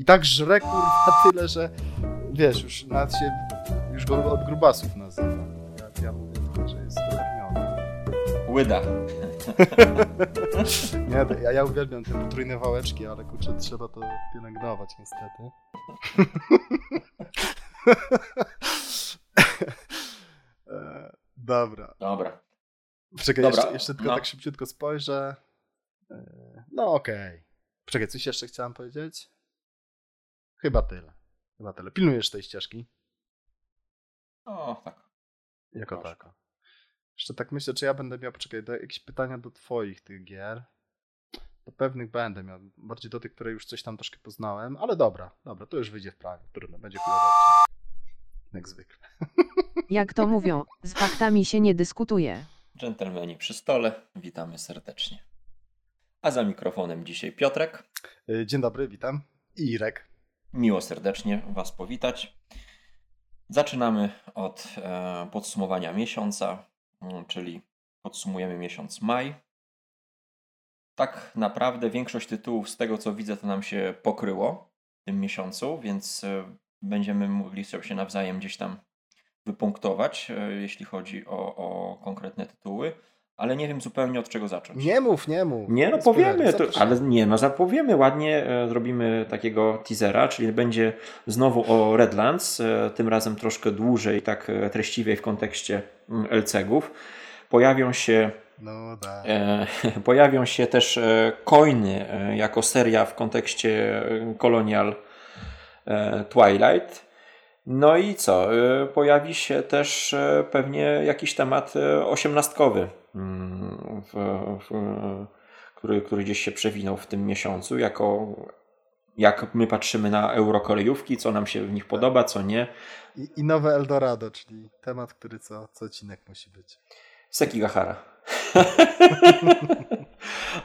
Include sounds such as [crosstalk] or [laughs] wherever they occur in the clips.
I tak żre kurwa [laughs] tyle, że wiesz, już nawet się już go od grubasów nazywa. Ja, ja mówię tylko, że jest dokarmiony. Łyda. [laughs] Nie, ja, ja uwielbiam te potrójne wałeczki, ale kurczę, trzeba to pielęgnować niestety. [laughs] E, Dobra. Dobra. Czekaj, Dobra, jeszcze, jeszcze tylko no. tak szybciutko spojrzę. E, No okej. Czekaj, coś jeszcze chciałem powiedzieć? Chyba tyle. Chyba tyle. Pilnujesz tej ścieżki? O, tak. Jako Proszę. tako. Jeszcze tak myślę, czy ja będę miał, poczekaj, do, jakieś pytania do twoich tych gier. Do pewnych będę miał. Bardziej do tych, które już coś tam troszkę poznałem, ale dobra, dobra, to już wyjdzie w prawie. Trudno, będzie chujowo. Jak zwykle. [laughs] Jak to mówią, z faktami się nie dyskutuje. Dżentelmeni przy stole, witamy serdecznie. A za mikrofonem dzisiaj Piotrek. Y, Dzień dobry, witam. I Irek. Miło serdecznie Was powitać. Zaczynamy od e, podsumowania miesiąca, mm, czyli podsumujemy miesiąc maj. Tak naprawdę większość tytułów z tego co widzę to nam się pokryło w tym miesiącu, więc e, będziemy mogli sobie się nawzajem gdzieś tam wypunktować, e, jeśli chodzi o, o konkretne tytuły, ale nie wiem zupełnie od czego zacząć. Nie mów, nie mów. Nie, no powiemy, to, ale nie, no zapowiemy ładnie, e, zrobimy takiego teasera, czyli będzie znowu o Redlands, e, tym razem troszkę dłużej, tak e, treściwiej w kontekście mm, LCG-ów. Pojawią się, No tak. e, [laughs] pojawią się też coiny jako seria w kontekście Colonial Twilight. No i co? Pojawi się też pewnie jakiś temat osiemnastkowy, w, w, który, który gdzieś się przewinął w tym miesiącu, jako jak my patrzymy na eurokolejówki, co nam się w nich podoba, co nie. I, I nowe Eldorado, czyli temat, który co, co odcinek musi być. Sekigahara. [laughs]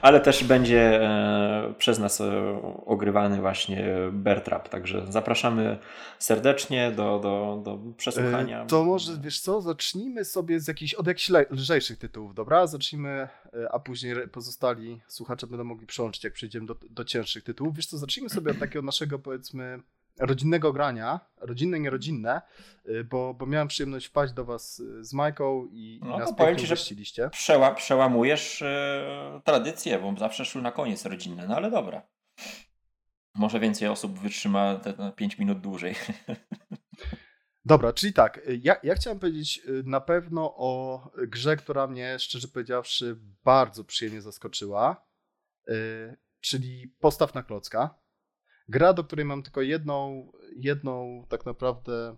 Ale też będzie e, przez nas e, ogrywany właśnie Bertrap, także zapraszamy serdecznie do, do, do przesłuchania. E, To może, wiesz co, zacznijmy sobie z jakichś, od jakichś lżejszych tytułów, dobra? Zacznijmy, a później pozostali słuchacze będą mogli przełączyć, jak przejdziemy do, do cięższych tytułów. Wiesz co, zacznijmy sobie od takiego naszego, powiedzmy, rodzinnego grania, rodzinne, nierodzinne, e, bo, bo miałem przyjemność wpaść do was e, z Majką i, No i nas powiem ci, że-. Przeła, przełamujesz e, tradycję, bo zawsze szły na koniec rodzinne, no ale dobra. Może więcej osób wytrzyma te 5 minut dłużej. [laughs] Dobra, czyli tak, y, ja, ja chciałem powiedzieć y, na pewno o grze, która mnie, szczerze powiedziawszy, bardzo przyjemnie zaskoczyła, y, czyli Postaw na klocka. Gra, do której mam tylko jedną, jedną tak naprawdę...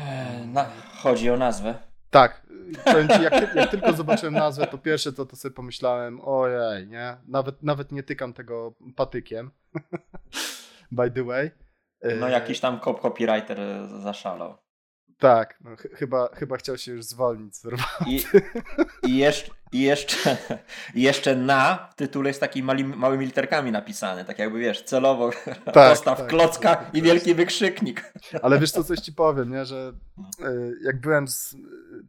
E, Na, chodzi o nazwę. Tak, jak, jak tylko zobaczyłem nazwę, to pierwsze to, to sobie pomyślałem, ojej, nie? Nawet, nawet nie tykam tego patykiem, [laughs] by the way. No jakiś tam cop copywriter zaszalał. Tak, no, ch- chyba, chyba chciał się już zwolnić z. I, i, jeszcze, i, jeszcze, [laughs] jeszcze na w tytule jest takimi mali, małymi literkami napisane, tak jakby wiesz, celowo [laughs] postaw tak, klocka tak, i wielki wykrzyknik. Ale wiesz co, coś ci powiem, nie? że No. e, jak byłem z,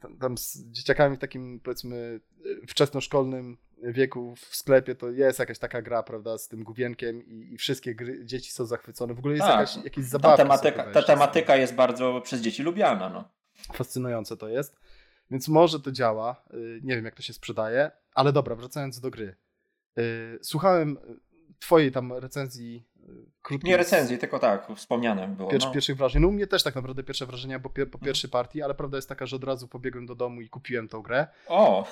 tam, tam z dzieciakami w takim powiedzmy e, wczesnoszkolnym wieku w sklepie, to jest jakaś taka gra, prawda, z tym główienkiem i, i wszystkie gry, dzieci są zachwycone. W ogóle jest Tak. jakaś, jakieś Ta tematyka, ta tematyka jest bardzo przez dzieci lubiana. No. Fascynujące to jest. Więc może to działa. Y, Nie wiem, jak to się sprzedaje. Ale dobra, wracając do gry. Y, Słuchałem y, twojej tam recenzji krótkiej. Nie recenzji, tylko tak, wspomniane było. Pierwszy, no. Pierwszych wrażeń. No u mnie też tak naprawdę pierwsze wrażenia po, po pierwszej partii, ale prawda jest taka, że od razu pobiegłem do domu i kupiłem tą grę. O,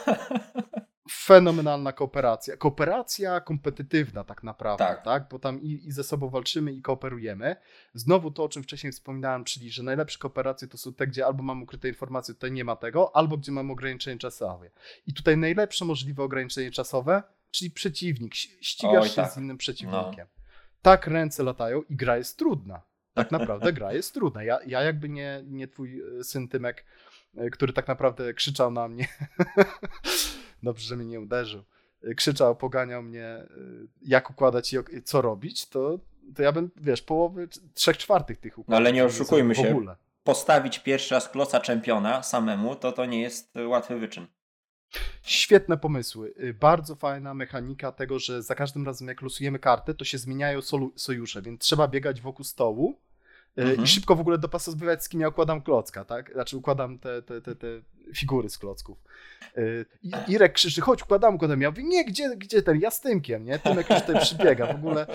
Fenomenalna kooperacja. Kooperacja kompetytywna tak naprawdę, tak. Tak. Bo tam i, i ze sobą walczymy i kooperujemy. Znowu to, o czym wcześniej wspominałem, czyli że najlepsze kooperacje to są te, gdzie albo mam ukryte informacje, tutaj nie ma tego, albo gdzie mam ograniczenie czasowe. I tutaj najlepsze możliwe ograniczenie czasowe, czyli przeciwnik. Ścigasz Oj, się tak. z innym przeciwnikiem. Tak ręce latają i gra jest trudna. Tak [laughs] naprawdę gra jest trudna. Ja, ja jakby nie, nie twój e, syn Tymek, e, który tak naprawdę krzyczał na mnie. [laughs] Dobrze, że mnie nie uderzył. E, Krzyczał, poganiał mnie, jak układać i co robić, to, to ja bym, wiesz, połowy, trzech czwartych tych układów. No ale nie oszukujmy się. W ogóle. postawić pierwszy raz kloca czempiona samemu, to to nie jest łatwy wyczyn. Świetne pomysły. Y, Bardzo fajna mechanika tego, że za każdym razem jak losujemy kartę, to się zmieniają sojusze, więc trzeba biegać wokół stołu Mhm. i szybko w ogóle dopasowywać, z kim ja układam klocka, tak? Znaczy układam te, te, te, te figury z klocków. Y, I Irek krzyczy, chodź, układam, układam. Ja mówię, nie, gdzie, gdzie ten? Ja z Tymkiem, nie? Tymek już tutaj przybiega. W ogóle,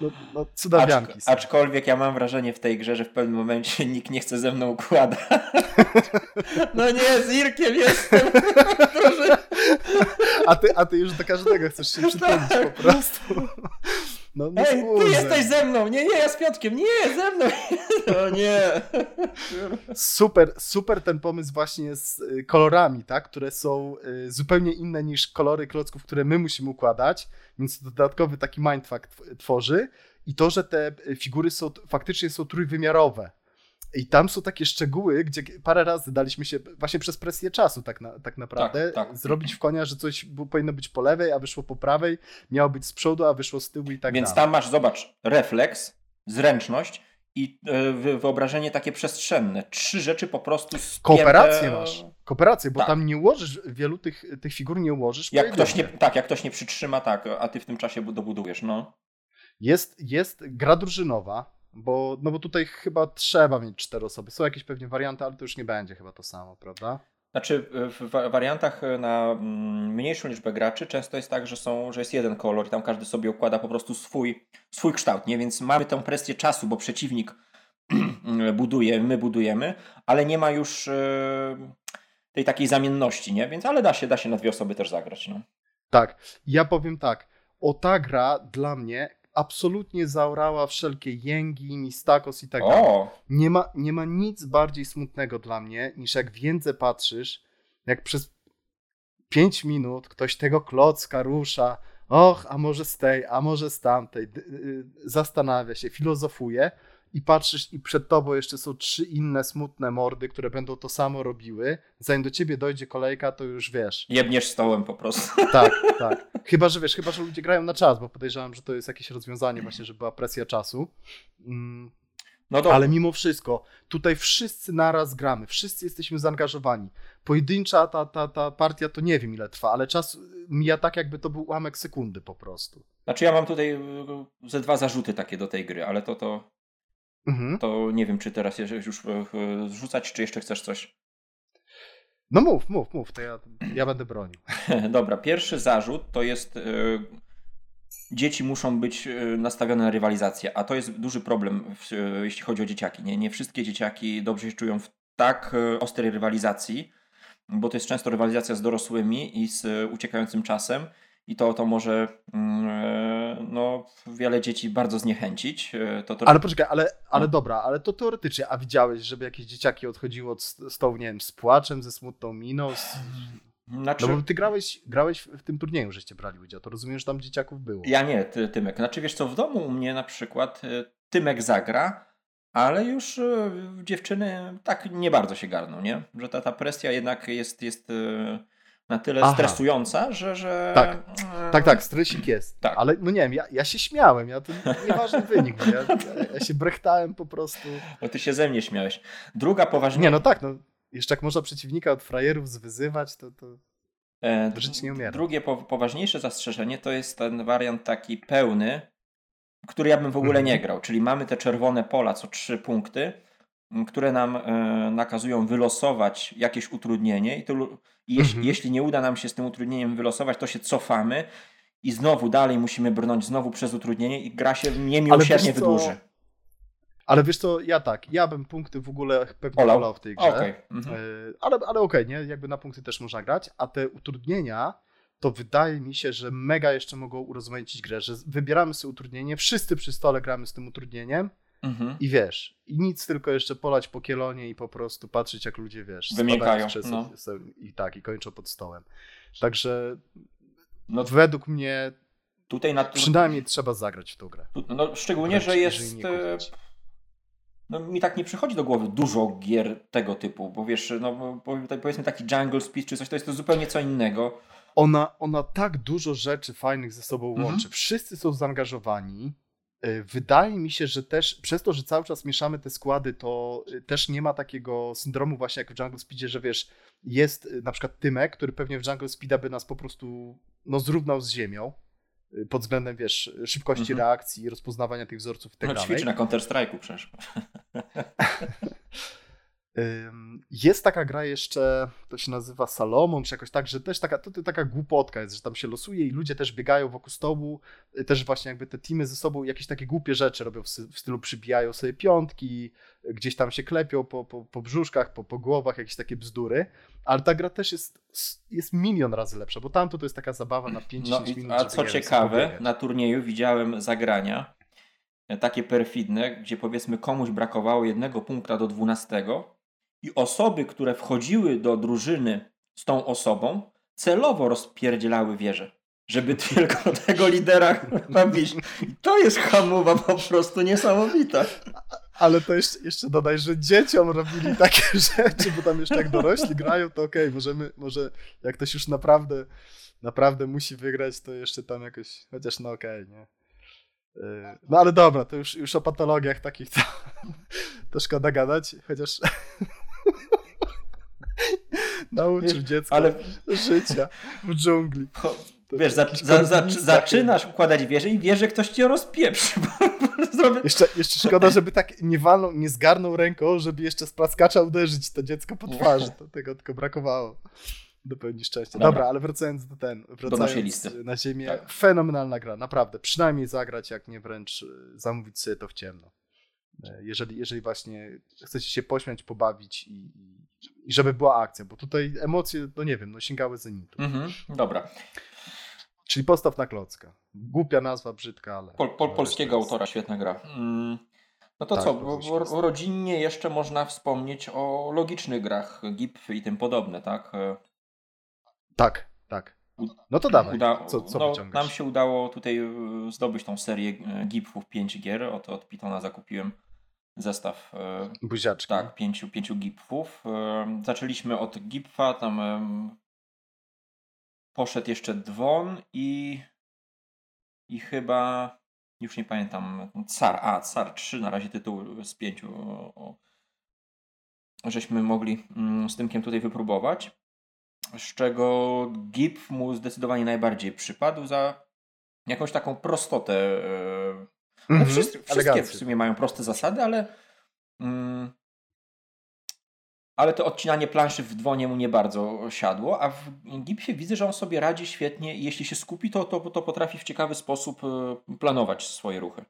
no, no cudawianki. Aczkolwiek ja mam wrażenie w tej grze, że w pewnym momencie [laughs] nikt nie chce ze mną układać. [laughs] No nie, z Irkiem jestem. [laughs] Proszę. A ty, a ty już do każdego chcesz się przytulić po prostu. No, no Ej, ty jesteś ze mną. Nie, nie, ja z Piotkiem. Nie, ze mną. [laughs] No nie. Super, super ten pomysł właśnie z y, kolorami, tak? które są y, zupełnie inne niż kolory klocków, które my musimy układać, więc to dodatkowy taki mindfuck tw- tworzy i to, że te y, figury są faktycznie są trójwymiarowe. I tam są takie szczegóły, gdzie parę razy daliśmy się właśnie przez presję czasu tak, na, tak naprawdę Tak, tak. zrobić w konia, że coś powinno być po lewej, a wyszło po prawej, miało być z przodu, a wyszło z tyłu i tak Więc dalej. tam masz, zobacz, refleks, zręczność i e, wy- wyobrażenie takie przestrzenne. Trzy rzeczy po prostu spięte... Kooperację masz. Kooperację, bo Tak. tam nie ułożysz, wielu tych, tych figur nie ułożysz Jak ktoś nie, tak, jak ktoś nie przytrzyma, tak, a ty w tym czasie bu- dobudujesz, no. Jest, jest gra drużynowa, bo, no bo tutaj chyba trzeba mieć cztery osoby. Są jakieś pewnie warianty, ale to już nie będzie chyba to samo, prawda? Znaczy w wa- wariantach na mm, mniejszą liczbę graczy często jest tak, że, są, że jest jeden kolor i tam każdy sobie układa po prostu swój, swój kształt, nie? Więc mamy tę presję czasu, bo przeciwnik [clears throat] buduje, my budujemy, ale nie ma już e, tej takiej zamienności, nie? Więc ale da się, da się na dwie osoby też zagrać, no. Tak. Ja powiem tak. O ta gra dla mnie absolutnie zaorała wszelkie jęgi, mistakos i tak dalej. Nie ma, nie ma nic bardziej smutnego dla mnie, niż jak w jędze patrzysz, jak przez 5 minut ktoś tego klocka rusza, och, a może z tej, a może z tamtej, d- y, zastanawia się, filozofuje i patrzysz i przed tobą jeszcze są trzy inne smutne mordy, które będą to samo robiły, zanim do ciebie dojdzie kolejka, to już wiesz. Jebniesz stołem po prostu. Tak, tak. [laughs] Chyba, że wiesz, chyba, że ludzie grają na czas, bo podejrzewam, że to jest jakieś rozwiązanie właśnie, żeby była presja czasu. Mm, No ale mimo wszystko, tutaj wszyscy naraz gramy, wszyscy jesteśmy zaangażowani. Pojedyncza ta, ta, ta partia to nie wiem ile trwa, ale czas mija tak, jakby to był ułamek sekundy po prostu. Znaczy ja mam tutaj y, ze dwa zarzuty takie do tej gry, ale to, to, Mhm. to nie wiem, czy teraz już y, zrzucać, czy jeszcze chcesz coś. No mów, mów, mów, to ja, ja będę bronił. [laughs] Dobra, pierwszy zarzut to jest y, dzieci muszą być y, nastawione na rywalizację, a to jest duży problem, w, jeśli chodzi o dzieciaki. Nie, nie wszystkie dzieciaki dobrze się czują w tak ostrej rywalizacji, bo to jest często rywalizacja z dorosłymi i z uciekającym czasem i to, to może mm, y, no, wiele dzieci bardzo zniechęcić. Y, To, to, Ale poczekaj, ale, ale No. dobra, ale to teoretycznie, a widziałeś, żeby jakieś dzieciaki odchodziło od st- stołu, nie wiem, z płaczem, ze smutną miną? Z... znaczy, No bo ty grałeś, grałeś w tym turnieju, żeście brali udział, to rozumiem, że tam dzieciaków było. Ja nie, ty, Tymek. Znaczy wiesz co, w domu u mnie na przykład y, Tymek zagra, ale już dziewczyny tak nie bardzo się garną, nie? Że ta, ta presja jednak jest, jest na tyle Aha. stresująca, że... że Tak. y, Tak, tak, stresik jest. Tak. Ale no nie wiem, ja, ja się śmiałem, ja to nieważny [laughs] wynik, ja, ja, ja się brechtałem po prostu. Bo ty się ze mnie śmiałeś. Druga poważniejsza... Nie, no tak, no. Jeszcze jak można przeciwnika od frajerów zwyzywać, to, to E, Żyć nie umiera. Drugie po, poważniejsze zastrzeżenie to jest ten wariant taki pełny, który ja bym w ogóle Mhm. nie grał. Czyli mamy te czerwone pola co trzy punkty, które nam e, nakazują wylosować jakieś utrudnienie i, to, i jeśli, Mhm. jeśli nie uda nam się z tym utrudnieniem wylosować, to się cofamy i znowu dalej musimy brnąć znowu przez utrudnienie i gra się niemiłosiernie wydłuży. Ale wiesz co, ja tak, ja bym punkty w ogóle pewnie Olał. olał w tej grze. Okej. Mhm. Y, Ale, ale okej, nie? Jakby na punkty też można grać, a te utrudnienia to wydaje mi się, że mega jeszcze mogą urozmaicić grę, że wybieramy sobie utrudnienie, wszyscy przy stole gramy z tym utrudnieniem Mhm. i wiesz, i nic tylko jeszcze polać po kielonie i po prostu patrzeć jak ludzie, wiesz, Wymiękają, no. i tak, i kończą pod stołem. Także No według mnie tutaj na przynajmniej trzeba zagrać w tą grę. No, szczególnie, Wręcz że jest. e. No, mi tak nie przychodzi do głowy dużo gier tego typu, bo wiesz, no po- powiedzmy taki Jungle Speed czy coś, to jest to zupełnie co innego. Ona, ona tak dużo rzeczy fajnych ze sobą Mhm. łączy. Wszyscy są zaangażowani. Y, wydaje mi się, że też przez to, że cały czas mieszamy te składy, to y, też nie ma takiego syndromu właśnie jak w Jungle Speedzie, że wiesz, jest y, na przykład Tymek, który pewnie w Jungle Speeda by nas po prostu no, zrównał z ziemią pod względem, wiesz, szybkości mhm. reakcji, rozpoznawania tych wzorców i tak no, dalej. ćwiczy na Counter-Strike'u przecież. [laughs] [laughs] Jest taka gra jeszcze, to się nazywa Salomon, czy jakoś tak, że też taka, to, to taka głupotka jest, że tam się losuje i ludzie też biegają wokół stołu, y, też właśnie jakby te teamy ze sobą jakieś takie głupie rzeczy robią w, stylu przybijają sobie piątki, gdzieś tam się klepią po, po, po brzuszkach, po, po głowach, jakieś takie bzdury, ale ta gra też jest, jest milion razy lepsza, bo tamto to jest taka zabawa na 5-10 no, minut. A co ciekawe, na turnieju widziałem zagrania e, takie perfidne, gdzie powiedzmy komuś brakowało jednego punkta do 12 i osoby, które wchodziły do drużyny z tą osobą, celowo rozpierdzielały wieżę, żeby [laughs] tylko tego lidera nabić. I to jest hamowa po prostu niesamowita. Ale to jeszcze, jeszcze dodaj, że dzieciom robili takie [laughs] rzeczy, bo tam jeszcze jak dorośli grają, to okej, okay, możemy, może jak ktoś już naprawdę, naprawdę musi wygrać, to jeszcze tam jakoś, chociaż no okej, okay, nie. Y, no ale dobra, to już, już o patologiach takich to, to szkoda gadać, chociaż [laughs] Nauczył dziecko ale... życia w dżungli. Wiesz, za, za, za, zaczynasz układać wieżę i wiesz, że ktoś cię rozpieprzy. jeszcze, jeszcze szkoda, żeby tak nie walnął, nie zgarnął ręką, żeby jeszcze z plaskacza uderzyć to dziecko po twarzy. To, tego tylko brakowało do pełni szczęścia. Dobra, Dobra ale wracając do ten, wracając do na ziemię, tak. fenomenalna gra, naprawdę. Przynajmniej zagrać, jak nie wręcz y, zamówić sobie to w ciemno. E, jeżeli, jeżeli właśnie chcecie się pośmiać, pobawić i, i żeby była akcja, bo tutaj emocje, no nie wiem, no sięgały zenitu. Mhm, dobra. Czyli postaw na klocka. Głupia nazwa, brzydka, ale... Pol, pol, polskiego jest... autora, świetna gra. Mm. No to tak, co, w, rodzinnie jeszcze można wspomnieć o logicznych grach, GIP i tym podobne, tak? E, tak, tak. No to dawaj, Uda... co, co no, Nam się udało tutaj e, zdobyć tą serię GIPów 5 gier, od, od Pitona zakupiłem zestaw. E, Buziaczki. Tak, pięciu, pięciu gipfów. E, zaczęliśmy od gipfa, tam poszedł jeszcze Dwon i i chyba już nie pamiętam, Car, a Car 3 na razie tytuł z pięciu żeśmy mogli mm, z Tymkiem tutaj wypróbować, z czego GIPF mu zdecydowanie najbardziej przypadł za jakąś taką prostotę e, Mm -hmm. wszystkie, w sumie mają proste zasady, ale mm, ale to odcinanie planszy w dwonie mu nie bardzo siadło, a w gipsie widzę, że on sobie radzi świetnie i jeśli się skupi, to, to, to potrafi w ciekawy sposób e, planować swoje ruchy.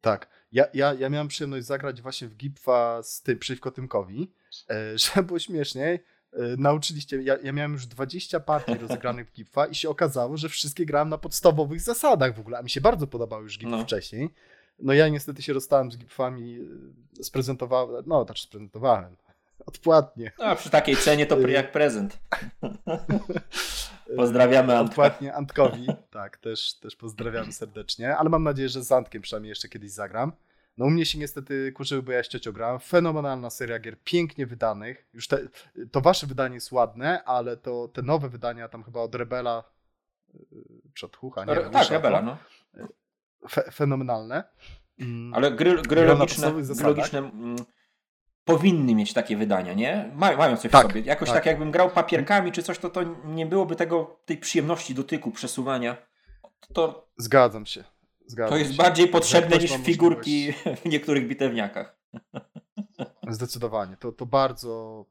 Tak. Ja, ja, ja miałem przyjemność zagrać właśnie w Gipfa z tym przeciwko Tymkowi, e, [laughs] żeby było śmieszniej. Y, nauczyliście, ja, ja miałem już 20 partii rozegranych w Gipfa i się okazało, że wszystkie grałem na podstawowych zasadach w ogóle, a mi się bardzo podobał już Gipf no. wcześniej. No ja niestety się rozstałem z Gipfami, y, sprezentowałem, no też sprezentowałem, [laughs] odpłatnie. No, przy takiej cenie to y, jak prezent. [laughs] Pozdrawiamy Antka. Odpłatnie Antkowi, tak, też, też pozdrawiamy serdecznie, ale mam nadzieję, że z Antkiem przynajmniej jeszcze kiedyś zagram. No u mnie się niestety kurzyły, bo ja jeszcze ciocią grałem. Fenomenalna seria gier, pięknie wydanych. Już te, to wasze wydanie jest ładne, ale to te nowe wydania, tam chyba od Rebela, przed Hucha, nie Re, wiem. Tak, Rebela, no. Fe, fenomenalne. Mm. Ale gry, gry logiczne, gry logiczne mm, powinny mieć takie wydania, nie? Ma, mają coś tak, w sobie. Jakoś tak. tak jakbym grał papierkami czy coś, to, to nie byłoby tego, tej przyjemności dotyku, przesuwania. To... Zgadzam się. Zgadzam to jest się. bardziej potrzebne niż figurki możliwość... [laughs] w niektórych bitewniakach. [laughs] Zdecydowanie. To, to bardzo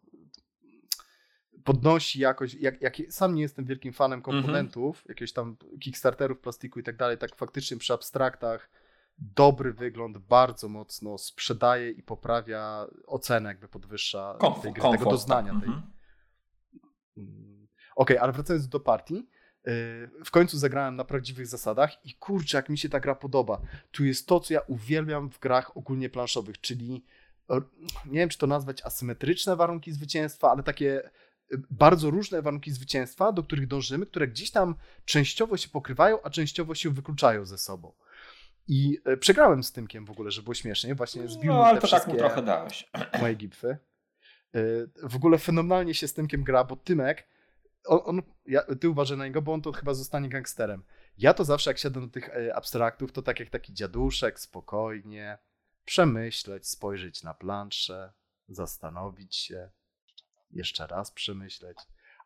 podnosi jakoś, jak, jak sam nie jestem wielkim fanem mhm. komponentów, mm -hmm. jakiegoś tam Kickstarterów, plastiku i tak dalej, tak faktycznie przy abstraktach dobry wygląd bardzo mocno sprzedaje i poprawia ocenę, jakby podwyższa Komfort, tej gry, tego doznania. Tak. Tej... Mm -hmm. Okej, okay, ale wracając do partii, w końcu zagrałem na prawdziwych zasadach i kurczę, jak mi się ta gra podoba. Tu jest to, co ja uwielbiam w grach ogólnie planszowych, czyli nie wiem, czy to nazwać asymetryczne warunki zwycięstwa, ale takie e, bardzo różne warunki zwycięstwa, do których dążymy, które gdzieś tam częściowo się pokrywają, a częściowo się wykluczają ze sobą. I e, przegrałem z Tymkiem w ogóle, żeby było śmiesznie. Właśnie zbił no, ale te to tak mu trochę dałeś. moje gipfy. E, w ogóle fenomenalnie się z Tymkiem gra, bo Tymek on, on ja, ty uważaj na niego, bo on to chyba zostanie gangsterem. Ja to zawsze jak siadam do tych e, abstraktów, to tak jak taki dziaduszek, spokojnie, przemyśleć, spojrzeć na planszę, zastanowić się, jeszcze raz przemyśleć.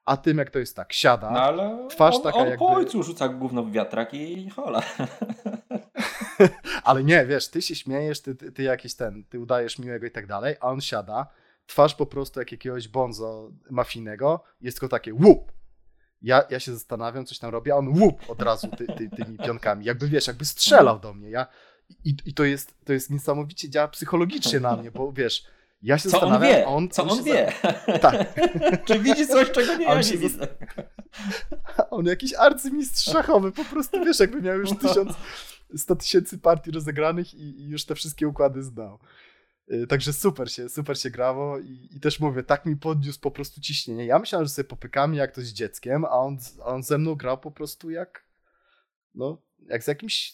A tym jak to jest tak, siada, No ale twarz on, taka on jakby- po ojcu rzuca gówno w wiatrak i hola. [laughs] ale nie, wiesz, ty się śmiejesz, ty, ty, ty jakiś ten, ty udajesz miłego i tak dalej, a on siada, twarz po prostu jak jakiegoś bonzo mafinego, jest tylko takie łup. Ja, ja się zastanawiam, coś tam robię, a on łup od razu ty, ty, tymi pionkami. Jakby wiesz, jakby strzelał do mnie. Ja, i, I to jest, to jest niesamowicie działa psychologicznie na mnie, bo wiesz, ja się Co on zastanawiam, wie? a on, Co on on wie? Za... Tak. [laughs] Czy widzi coś, czego nie On ja nie widzę? On jakiś arcymistrz szachowy, po prostu wiesz, jakby miał już tysiąc, 100 tysięcy partii rozegranych i, i już te wszystkie układy znał. Y, Także super się, super się grało i, i też mówię, tak mi podniósł po prostu ciśnienie. Ja myślałem, że sobie popykamy jak to z dzieckiem, a on, a on ze mną grał po prostu jak, no, jak z jakimś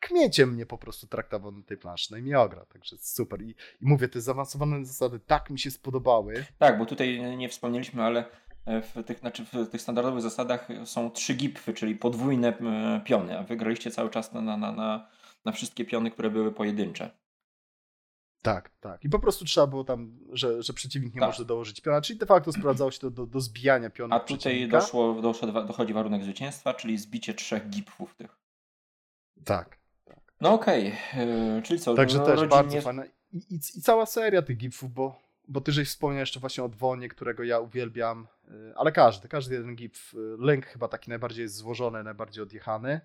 kmieciem mnie po prostu traktował na tej planszy. No i mnie ogra, także super. I, i mówię, te zaawansowane zasady tak mi się spodobały. Tak, bo tutaj nie wspomnieliśmy, ale w tych, znaczy w tych standardowych zasadach są trzy gipfy, czyli podwójne e, piony, a wygraliście cały czas na, na, na, na wszystkie piony, które były pojedyncze. Tak, tak. I po prostu trzeba było tam, że, że przeciwnik nie Tak. może dołożyć piona, czyli de facto sprawdzało się to do, do zbijania pionu. A tutaj doszło, doszło, dochodzi warunek zwycięstwa, czyli zbicie trzech gipfów tych. Tak. No okej, e, czyli co? Także no, też bardzo fajne. I, i, I cała seria tych gipfów, bo, bo ty żeś wspomniał jeszcze właśnie o Dwonie, którego ja uwielbiam, y, ale każdy, każdy jeden gipf. y, Lęk chyba taki najbardziej jest złożony, najbardziej odjechany,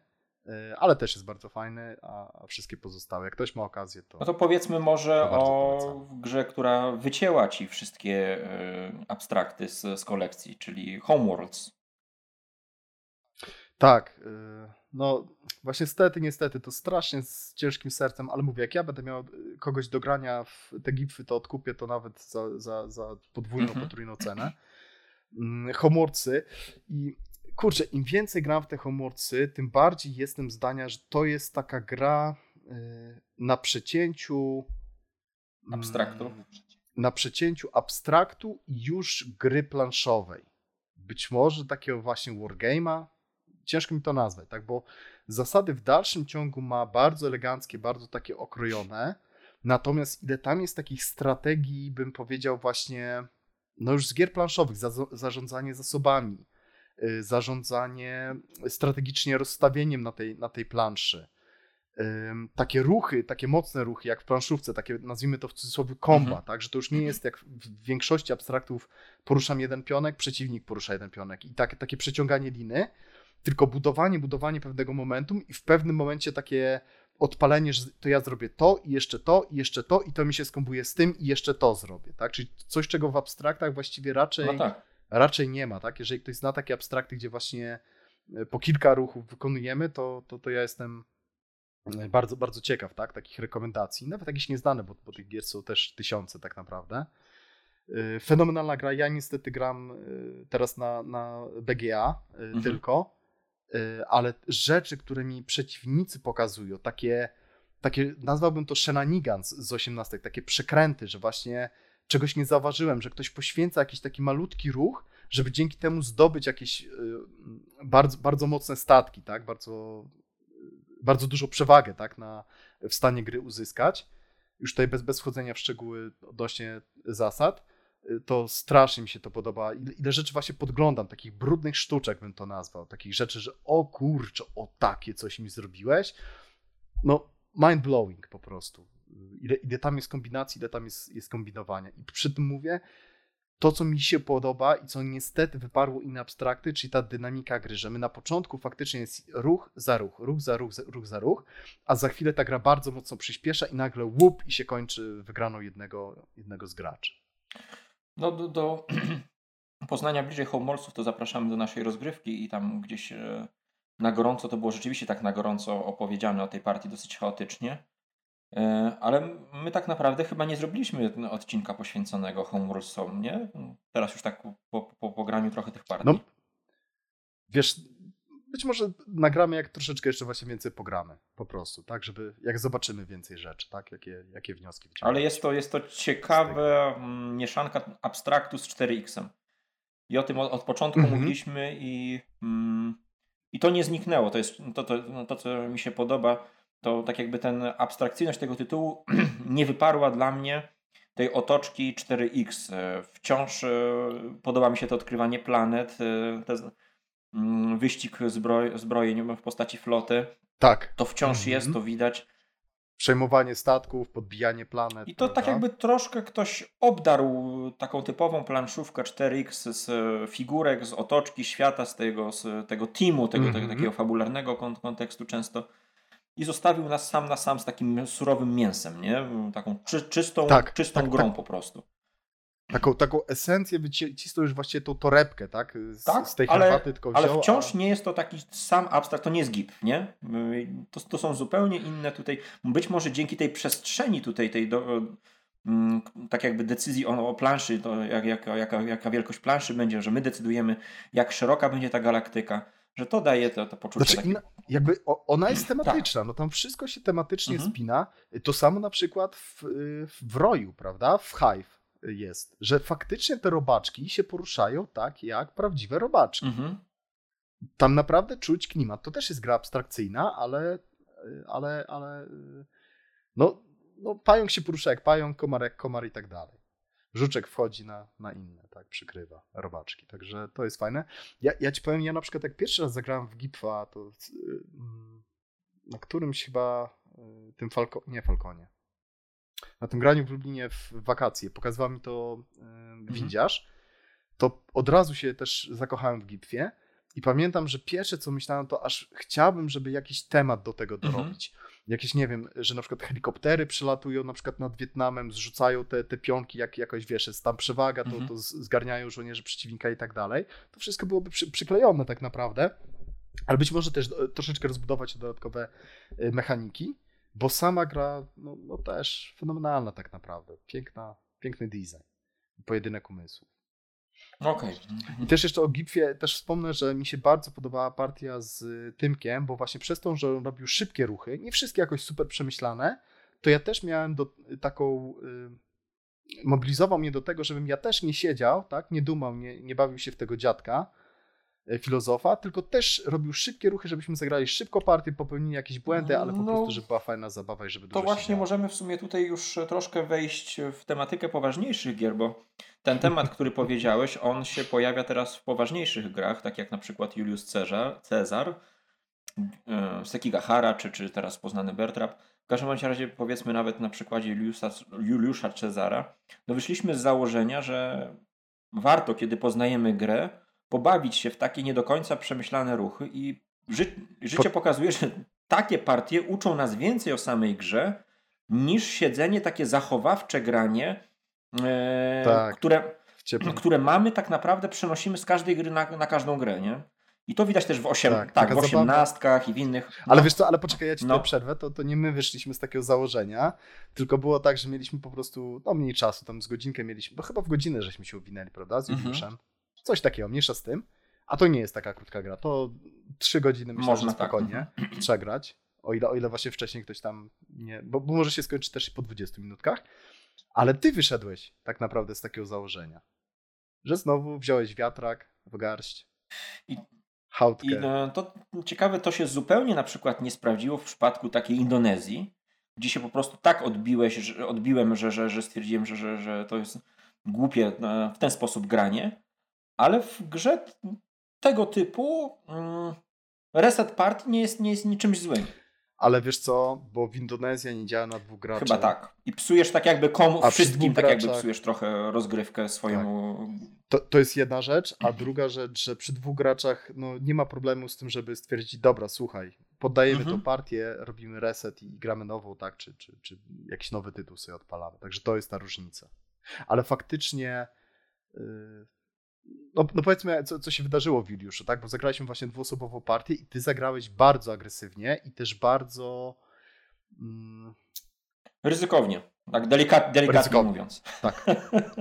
ale też jest bardzo fajny, a, wszystkie pozostałe. Jak ktoś ma okazję, to... No to powiedzmy może To o polecam. grze, która wycięła ci wszystkie e, abstrakty z, z kolekcji, czyli Homeworlds. Tak, y, no właśnie niestety, niestety, to strasznie z ciężkim sercem, ale mówię, jak ja będę miał kogoś do grania w te gipfy, to odkupię to nawet za, za, za podwójną, Mhm. potrójną cenę. Mm, Homorcy i kurczę, im więcej gram w te homorcy, tym bardziej jestem zdania, że to jest taka gra y, na przecięciu mm, Abstraktu. Na przecięciu abstraktu i już gry planszowej. Być może takiego właśnie wargame'a, ciężko mi to nazwać, tak, bo zasady w dalszym ciągu ma bardzo eleganckie, bardzo takie okrojone, natomiast ile tam jest takich strategii, bym powiedział właśnie, no już z gier planszowych, za, zarządzanie zasobami, zarządzanie strategicznie rozstawieniem na tej, na tej planszy, takie ruchy, takie mocne ruchy, jak w planszówce, takie nazwijmy to w cudzysłowie komba, Mhm. tak, że to już nie jest jak w większości abstraktów poruszam jeden pionek, przeciwnik porusza jeden pionek i takie, takie przeciąganie liny, tylko budowanie, budowanie pewnego momentum i w pewnym momencie takie odpalenie, że to ja zrobię to i jeszcze to i jeszcze to i to mi się skombuje z tym i jeszcze to zrobię, tak, czyli coś, czego w abstraktach właściwie raczej, No tak. Raczej nie ma, tak, jeżeli ktoś zna takie abstrakty, gdzie właśnie e, po kilka ruchów wykonujemy, to, to, to ja jestem e, bardzo, bardzo ciekaw, tak, takich rekomendacji, nawet jakieś nieznane, bo, bo tych gier są też tysiące tak naprawdę. E, Fenomenalna gra, ja niestety gram teraz na, na BGA Mhm. tylko, ale rzeczy, które mi przeciwnicy pokazują, takie, takie nazwałbym to shenanigans z 18, takie przekręty, że właśnie czegoś nie zauważyłem, że ktoś poświęca jakiś taki malutki ruch, żeby dzięki temu zdobyć jakieś y, bardzo, bardzo mocne statki, tak? Bardzo, bardzo dużą przewagę tak? na, w stanie gry uzyskać. Już tutaj bez, bez wchodzenia w szczegóły odnośnie zasad, y, to strasznie mi się to podoba. Ile, ile rzeczy właśnie podglądam, takich brudnych sztuczek bym to nazwał, takich rzeczy, że o kurczę, o takie coś mi zrobiłeś. No, mind blowing po prostu. Ile, ile tam jest kombinacji, ile tam jest, jest kombinowania. I przy tym mówię, to, co mi się podoba i co niestety wyparło inne abstrakty, czyli ta dynamika gry, że my na początku faktycznie jest ruch za ruch, ruch za ruch, ruch za ruch, a za chwilę ta gra bardzo mocno przyspiesza i nagle łup i się kończy wygraną jednego, jednego z graczy. No do, do [clears throat] poznania bliżej Homeworldsów to zapraszamy do naszej rozgrywki i tam gdzieś e, na gorąco, to było rzeczywiście tak na gorąco opowiedziane o tej partii dosyć chaotycznie. E, Ale my tak naprawdę chyba nie zrobiliśmy odcinka poświęconego Homeworldsom, nie? Teraz już tak po, po, po graniu trochę tych partii. No, wiesz, być może nagramy jak troszeczkę jeszcze właśnie więcej pogramy, po prostu, tak, żeby jak zobaczymy więcej rzeczy, tak, jakie, jakie wnioski wyciągamy. Ale jest to, jest to ciekawa mm, mieszanka abstraktu z 4X-em. I o tym od, od początku Mhm. mówiliśmy i, mm, I to nie zniknęło. To jest to, to, no, to, co mi się podoba, to tak jakby ten abstrakcyjność tego tytułu [clears throat] nie wyparła dla mnie tej otoczki 4X. E, wciąż e, podoba mi się to odkrywanie planet, e, te, mm, wyścig zbroj, zbrojeń w postaci floty. Tak. To wciąż mhm. jest, to widać. Przejmowanie statków, podbijanie planet. I to tak prawda? tak jakby troszkę ktoś obdarł taką typową planszówkę 4X z figurek, z otoczki świata, z tego, z tego teamu, tego, tego mhm. takiego fabularnego kontekstu często i zostawił nas sam na sam z takim surowym mięsem, nie? Taką czy, czystą, tak, czystą tak, grą tak. po prostu. Taką, taką esencję wycisnął już właściwie tą torebkę, tak? Z, tak, z tej ale, herbaty tylko wziął, Ale wciąż a... nie jest to taki sam abstrakt, to nie jest GIP, nie? To, to są zupełnie inne tutaj, być może dzięki tej przestrzeni tutaj, tej do, mm, tak jakby decyzji o, o planszy, to jak, jak, jaka, jaka wielkość planszy będzie, że my decydujemy, jak szeroka będzie ta galaktyka, że to daje to, to poczucie. Znaczy, takie... jakby ona jest tak. tematyczna, tak. no tam wszystko się tematycznie mhm. spina. To samo na przykład w, w Roju, prawda? W Hive jest, że faktycznie te robaczki się poruszają tak jak prawdziwe robaczki. Mhm. Tam naprawdę czuć klimat. To też jest gra abstrakcyjna, ale, ale, ale no, no pająk się porusza jak pająk, komar jak komar i tak dalej żuczek wchodzi na, na inne, tak, przykrywa robaczki, także to jest fajne. Ja, ja ci powiem, ja na przykład jak pierwszy raz zagrałem w Gipfa, to mm, na którymś chyba y, tym Falco, nie Falconie, na tym graniu w Lublinie w wakacje, pokazywał mi to mhm. windziarz, to od razu się też zakochałem w Gipfie i pamiętam, że pierwsze co myślałem to aż chciałbym, żeby jakiś temat do tego mhm. dorobić. Mhm jakieś, nie wiem, że na przykład helikoptery przylatują na przykład nad Wietnamem, zrzucają te, te pionki, jak jakoś, wiesz, jest tam przewaga, to, mhm. to zgarniają żołnierze przeciwnika i tak dalej. To wszystko byłoby przy, przyklejone tak naprawdę, ale być może też e, troszeczkę rozbudować dodatkowe e, mechaniki, bo sama gra, no, no też fenomenalna tak naprawdę. Piękna, piękny design, pojedynek umysłów. Okej. Okay. I też jeszcze o Gipfie też wspomnę, że mi się bardzo podobała partia z Tymkiem, bo właśnie przez to, że on robił szybkie ruchy, nie wszystkie jakoś super przemyślane, to ja też miałem do, taką... Y, mobilizował mnie do tego, żebym ja też nie siedział, tak, nie dumał, nie, nie bawił się w tego dziadka, filozofa, tylko też robił szybkie ruchy, żebyśmy zagrali szybko partię, popełnili jakieś błędy, ale po no, prostu, żeby była fajna zabawa i żeby To właśnie możemy w sumie tutaj już troszkę wejść w tematykę poważniejszych gier, bo ten temat, który [laughs] powiedziałeś, on się pojawia teraz w poważniejszych grach, tak jak na przykład Julius Cezar, Cezar e, Sekigahara, czy, czy teraz poznany Bertrap. W każdym razie powiedzmy nawet na przykładzie Juliusa, Juliusza Cezara, no wyszliśmy z założenia, że warto, kiedy poznajemy grę, pobawić się w takie nie do końca przemyślane ruchy i ży życie pokazuje, że takie partie uczą nas więcej o samej grze niż siedzenie takie zachowawcze granie, e, tak. które, które mamy tak naprawdę przenosimy z każdej gry na, na każdą grę, nie? I to widać też w, osiem, tak, tak, w osiemnastkach i w innych. No. Ale wiesz co, ale poczekaj, ja ci no. przerwę, to, to nie my wyszliśmy z takiego założenia, tylko było tak, że mieliśmy po prostu no, mniej czasu, tam z godzinkę mieliśmy, bo chyba w godzinę żeśmy się uwinęli, prawda, z mhm. Juliuszem. Mhm. Coś takiego, mniejsza z tym. A to nie jest taka krótka gra, to trzy godziny myślę, Można że tak, spokojnie tak. trzeba grać. O ile, o ile właśnie wcześniej ktoś tam nie. Bo, bo może się skończyć też po 20 minutkach. Ale ty wyszedłeś tak naprawdę z takiego założenia, że znowu wziąłeś wiatrak w garść. I. I no, to ciekawe, to się zupełnie na przykład nie sprawdziło w przypadku takiej Indonezji, gdzie się po prostu tak odbiłeś, że, odbiłem, że, że, że stwierdziłem, że, że, że to jest głupie e, w ten sposób granie, ale w grze tego typu mm, reset party nie jest, nie jest niczym złym ale wiesz co, bo w Indonezji nie działa na dwóch graczy. Chyba tak. I psujesz tak jakby komu, a wszystkim tak jakby psujesz trochę rozgrywkę swojemu... Tak. To, to jest jedna rzecz, a druga rzecz, że przy dwóch graczach no, nie ma problemu z tym, żeby stwierdzić, dobra, słuchaj, poddajemy mhm. tą partię, robimy reset i gramy nową, tak, czy, czy, czy jakiś nowy tytuł sobie odpalamy. Także to jest ta różnica. Ale faktycznie... No, no powiedzmy, co, co się wydarzyło w Juliuszu, tak? Bo zagraliśmy właśnie dwuosobową partię i ty zagrałeś bardzo agresywnie i też bardzo... Mm... Ryzykownie. Tak, delikat, delikatnie ryzykownie. mówiąc. Tak.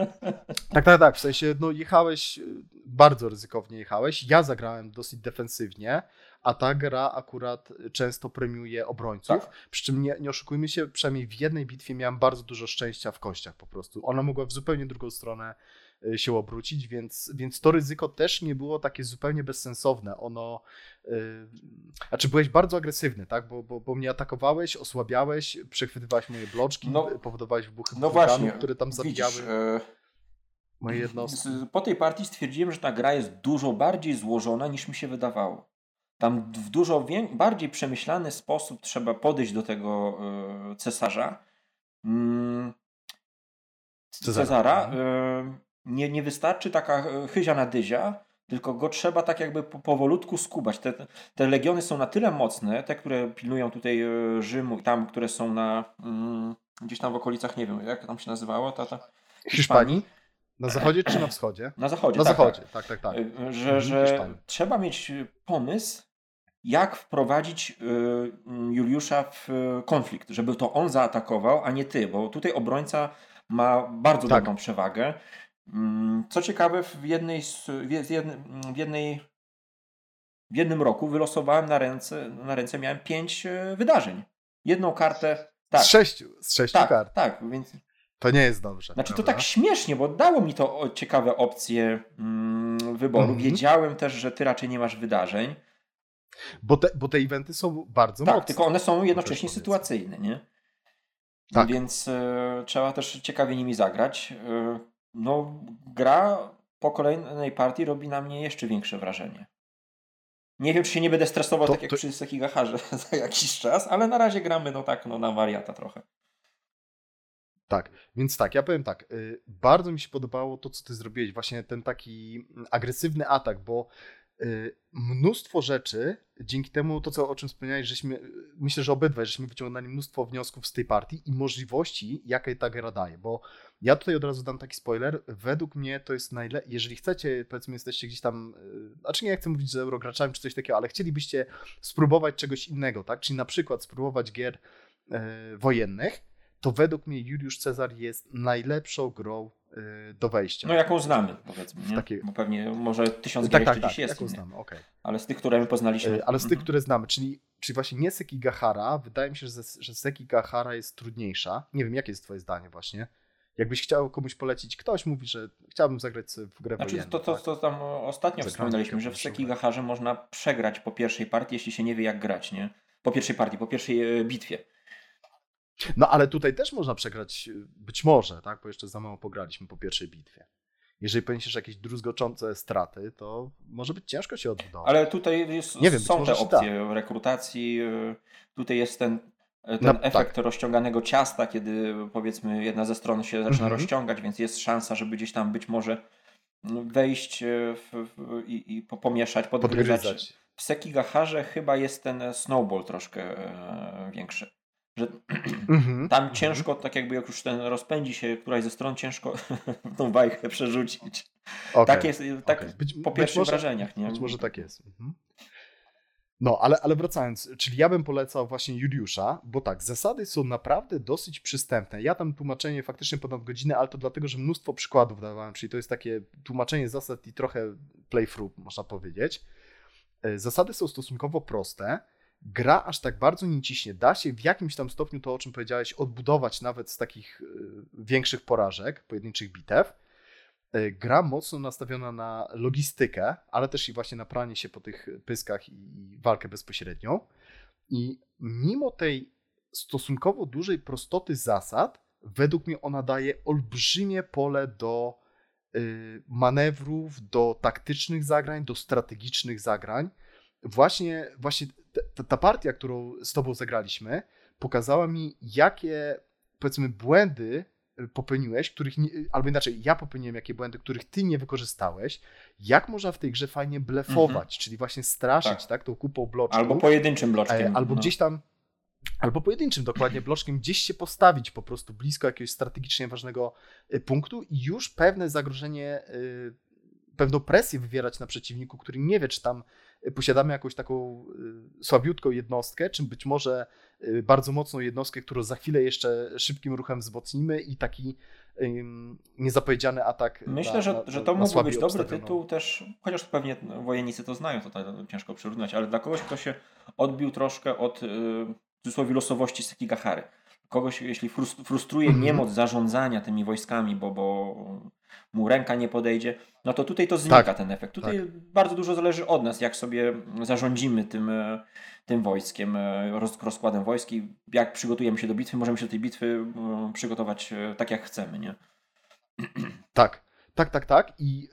[laughs] tak, tak, tak. W sensie, no jechałeś, bardzo ryzykownie jechałeś. Ja zagrałem dosyć defensywnie, a ta gra akurat często premiuje obrońców. Tak. Przy czym nie, nie oszukujmy się, przynajmniej w jednej bitwie miałem bardzo dużo szczęścia w kościach po prostu. Ona mogła w zupełnie drugą stronę y, się obrócić, więc, więc to ryzyko też nie było takie zupełnie bezsensowne. Ono, yy, znaczy byłeś bardzo agresywny, tak? Bo, bo, bo mnie atakowałeś, osłabiałeś, przechwytywałeś moje bloczki, no, powodowałeś wybuchy no właśnie, które tam zabijały. Widzisz, e, moje jednostki. Po tej partii stwierdziłem, że ta gra jest dużo bardziej złożona niż mi się wydawało. Tam w dużo bardziej przemyślany sposób trzeba podejść do tego y, cesarza. Mm, Cezara. Cezara y, nie, nie wystarczy taka e, chyzia na dyzia, tylko go trzeba tak jakby powolutku skubać. Te, te legiony są na tyle mocne, te, które pilnują tutaj Rzymu, tam, które są na mm, gdzieś tam w okolicach, nie wiem, jak tam się nazywało, ta, ta Hiszpanii. Hiszpanii na zachodzie czy na wschodzie? Na zachodzie. Na tak, zachodzie, tak, tak, tak. tak. Że, mhm, że trzeba mieć pomysł, jak wprowadzić Juliusza w konflikt, żeby to on zaatakował, a nie ty, bo tutaj obrońca ma bardzo tak. dobrą przewagę. Mm, co ciekawe, w jednej, w, jednej w jednym roku wylosowałem na ręce, na ręce miałem pięć e, wydarzeń. Jedną kartę. Tak. Z sześciu, z sześciu tak, kart. Tak, więc. To nie jest dobrze. Znaczy, to tak śmiesznie, bo dało mi to ciekawe opcje mm, wyboru. -hmm. Wiedziałem też, że ty raczej nie masz wydarzeń. Bo te, bo te eventy są bardzo tak, mocne. tylko one są jednocześnie sytuacyjne, nie? Tak. Więc e, trzeba też ciekawie nimi zagrać. E, no, gra po kolejnej partii robi na mnie jeszcze większe wrażenie. Nie wiem, czy się nie będę stresował to, tak jak to... przy Sekigaharze [laughs] za jakiś czas, ale na razie gramy no tak, no na wariata trochę. Tak, więc tak, ja powiem tak, y, bardzo mi się podobało to, co ty zrobiłeś, właśnie ten taki agresywny atak, bo mnóstwo rzeczy, dzięki temu to, co, o czym wspomniałeś, żeśmy, myślę, że obydwaj, żeśmy wyciągnęli mnóstwo wniosków z tej partii i możliwości, jakie ta gra daje, bo ja tutaj od razu dam taki spoiler, według mnie to jest najlepiej, jeżeli chcecie, powiedzmy jesteście gdzieś tam, y, znaczy nie chcę mówić, że eurograczami czy coś takiego, ale chcielibyście spróbować czegoś innego, tak, czyli na przykład spróbować gier e, wojennych, to według mnie Juliusz Cezar jest najlepszą grą y, do wejścia. No jaką znamy, powiedzmy, nie? Takie... Bo pewnie może tysiąc tak, tak, tak, dziś jest. Jaką znamy, okay. Ale z tych, które my poznaliśmy. Y, ale z tych, mhm. które znamy, czyli, czyli właśnie nie Seki Gahara, wydaje mi się, że, że Seki Gahara jest trudniejsza. Nie wiem, jakie jest twoje zdanie właśnie. Jakbyś chciał komuś polecić, ktoś mówi, że chciałbym zagrać w grę znaczy, wojenną. To, to, tak? to tam ostatnio wspominaliśmy, że w Seki Gaharze można przegrać po pierwszej partii, jeśli się nie wie jak grać, nie? Po pierwszej partii, po pierwszej e, bitwie. No ale tutaj też można przegrać, być może, tak? Bo jeszcze za mało pograliśmy po pierwszej bitwie. Jeżeli poniesiesz jakieś druzgoczące straty, to może być ciężko się odbudować. Ale tutaj jest, nie wiem, są te opcje da. rekrutacji. Y, tutaj jest ten, ten no, efekt tak. rozciąganego ciasta, kiedy powiedzmy jedna ze stron się zaczyna mhm. rozciągać, więc jest szansa, żeby gdzieś tam być może wejść y, w, w, i, i pomieszać, podgryzać. podgryzać. W Sekigaharze chyba jest ten snowball troszkę e, większy że mm-hmm, [clears throat] tam ciężko, mm-hmm. tak jakby jak już ten rozpędzi się któraś ze stron, ciężko [laughs] tą bajkę przerzucić. Okay, tak jest tak okay. być, po pierwszych może, wrażeniach. Nie? Być może tak jest. Mm-hmm. No, ale, ale wracając, czyli ja bym polecał właśnie Juliusza, bo tak, zasady są naprawdę dosyć przystępne. Ja tam tłumaczenie faktycznie ponad godzinę, ale to dlatego, że mnóstwo przykładów dawałem, czyli to jest takie tłumaczenie zasad i trochę playthrough, można powiedzieć. E, zasady są stosunkowo proste gra aż tak bardzo nie ciśnie. Da się w jakimś tam stopniu to, o czym powiedziałeś, odbudować nawet z takich y, większych porażek, pojedynczych bitew. Y, gra mocno nastawiona na logistykę, ale też i właśnie na pranie się po tych pyskach i walkę bezpośrednią. I mimo tej stosunkowo dużej prostoty zasad, według mnie ona daje olbrzymie pole do y, manewrów, do taktycznych zagrań, do strategicznych zagrań. Właśnie, właśnie ta, ta partia, którą z tobą zagraliśmy, pokazała mi, jakie powiedzmy błędy y, popełniłeś, których nie, albo inaczej, ja popełniłem jakie błędy, których ty nie wykorzystałeś, jak można w tej grze fajnie blefować, mhm. czyli właśnie straszyć, tak. tak, tą kupą bloczków. Albo pojedynczym bloczkiem. E, albo no. gdzieś tam, albo pojedynczym dokładnie bloczkiem, gdzieś się postawić po prostu blisko jakiegoś strategicznie ważnego punktu i już pewne zagrożenie, pewną presję wywierać na przeciwniku, który nie wie, czy tam posiadamy jakąś taką y, słabiutką jednostkę, czy być może y, bardzo mocną jednostkę, którą za chwilę jeszcze szybkim ruchem wzmocnimy i taki niezapowiedziany atak. Myślę, na, że, że to mógłby być dobry tytuł też, chociaż pewnie wojennicy to znają, to, to ciężko przyrównać, ale dla kogoś, kto się odbił troszkę od y, w cudzysłowie losowości Sekigahary. kogoś, jeśli frustruje mhm. niemoc zarządzania tymi wojskami, bo, bo mu ręka nie podejdzie, no to tutaj to znika tak, ten efekt. Tutaj tak. bardzo dużo zależy od nas, jak sobie zarządzimy tym, e, tym wojskiem, e, rozkładem wojski, jak przygotujemy się do bitwy, możemy się do tej bitwy e, przygotować tak, jak chcemy, nie? [clears throat] Tak, tak, tak, tak. I,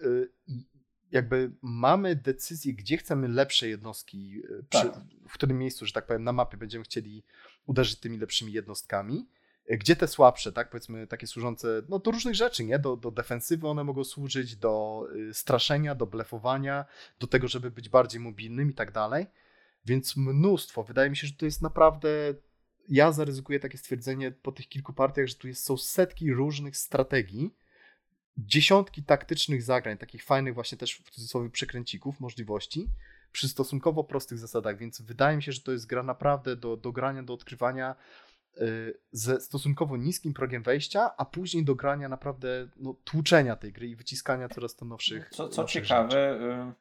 i jakby mamy decyzję, gdzie chcemy lepsze jednostki, przy, tak. w którym miejscu, że tak powiem, na mapie będziemy chcieli uderzyć tymi lepszymi jednostkami gdzie te słabsze, tak, powiedzmy takie służące no, do różnych rzeczy, nie? Do, do defensywy one mogą służyć, do y, straszenia, do blefowania, do tego, żeby być bardziej mobilnym i tak dalej. Więc mnóstwo. Wydaje mi się, że to jest naprawdę. Ja zaryzykuję takie stwierdzenie po tych kilku partiach, że tu jest, są setki różnych strategii, dziesiątki taktycznych zagrań, takich fajnych, właśnie też w cudzysłowie przekręcików, możliwości, przy stosunkowo prostych zasadach. Więc wydaje mi się, że to jest gra naprawdę do, do grania, do odkrywania ze stosunkowo niskim progiem wejścia, a później do grania naprawdę no, tłuczenia tej gry i wyciskania coraz to nowszych. Co, co nowszych ciekawe, rzeczy. Y,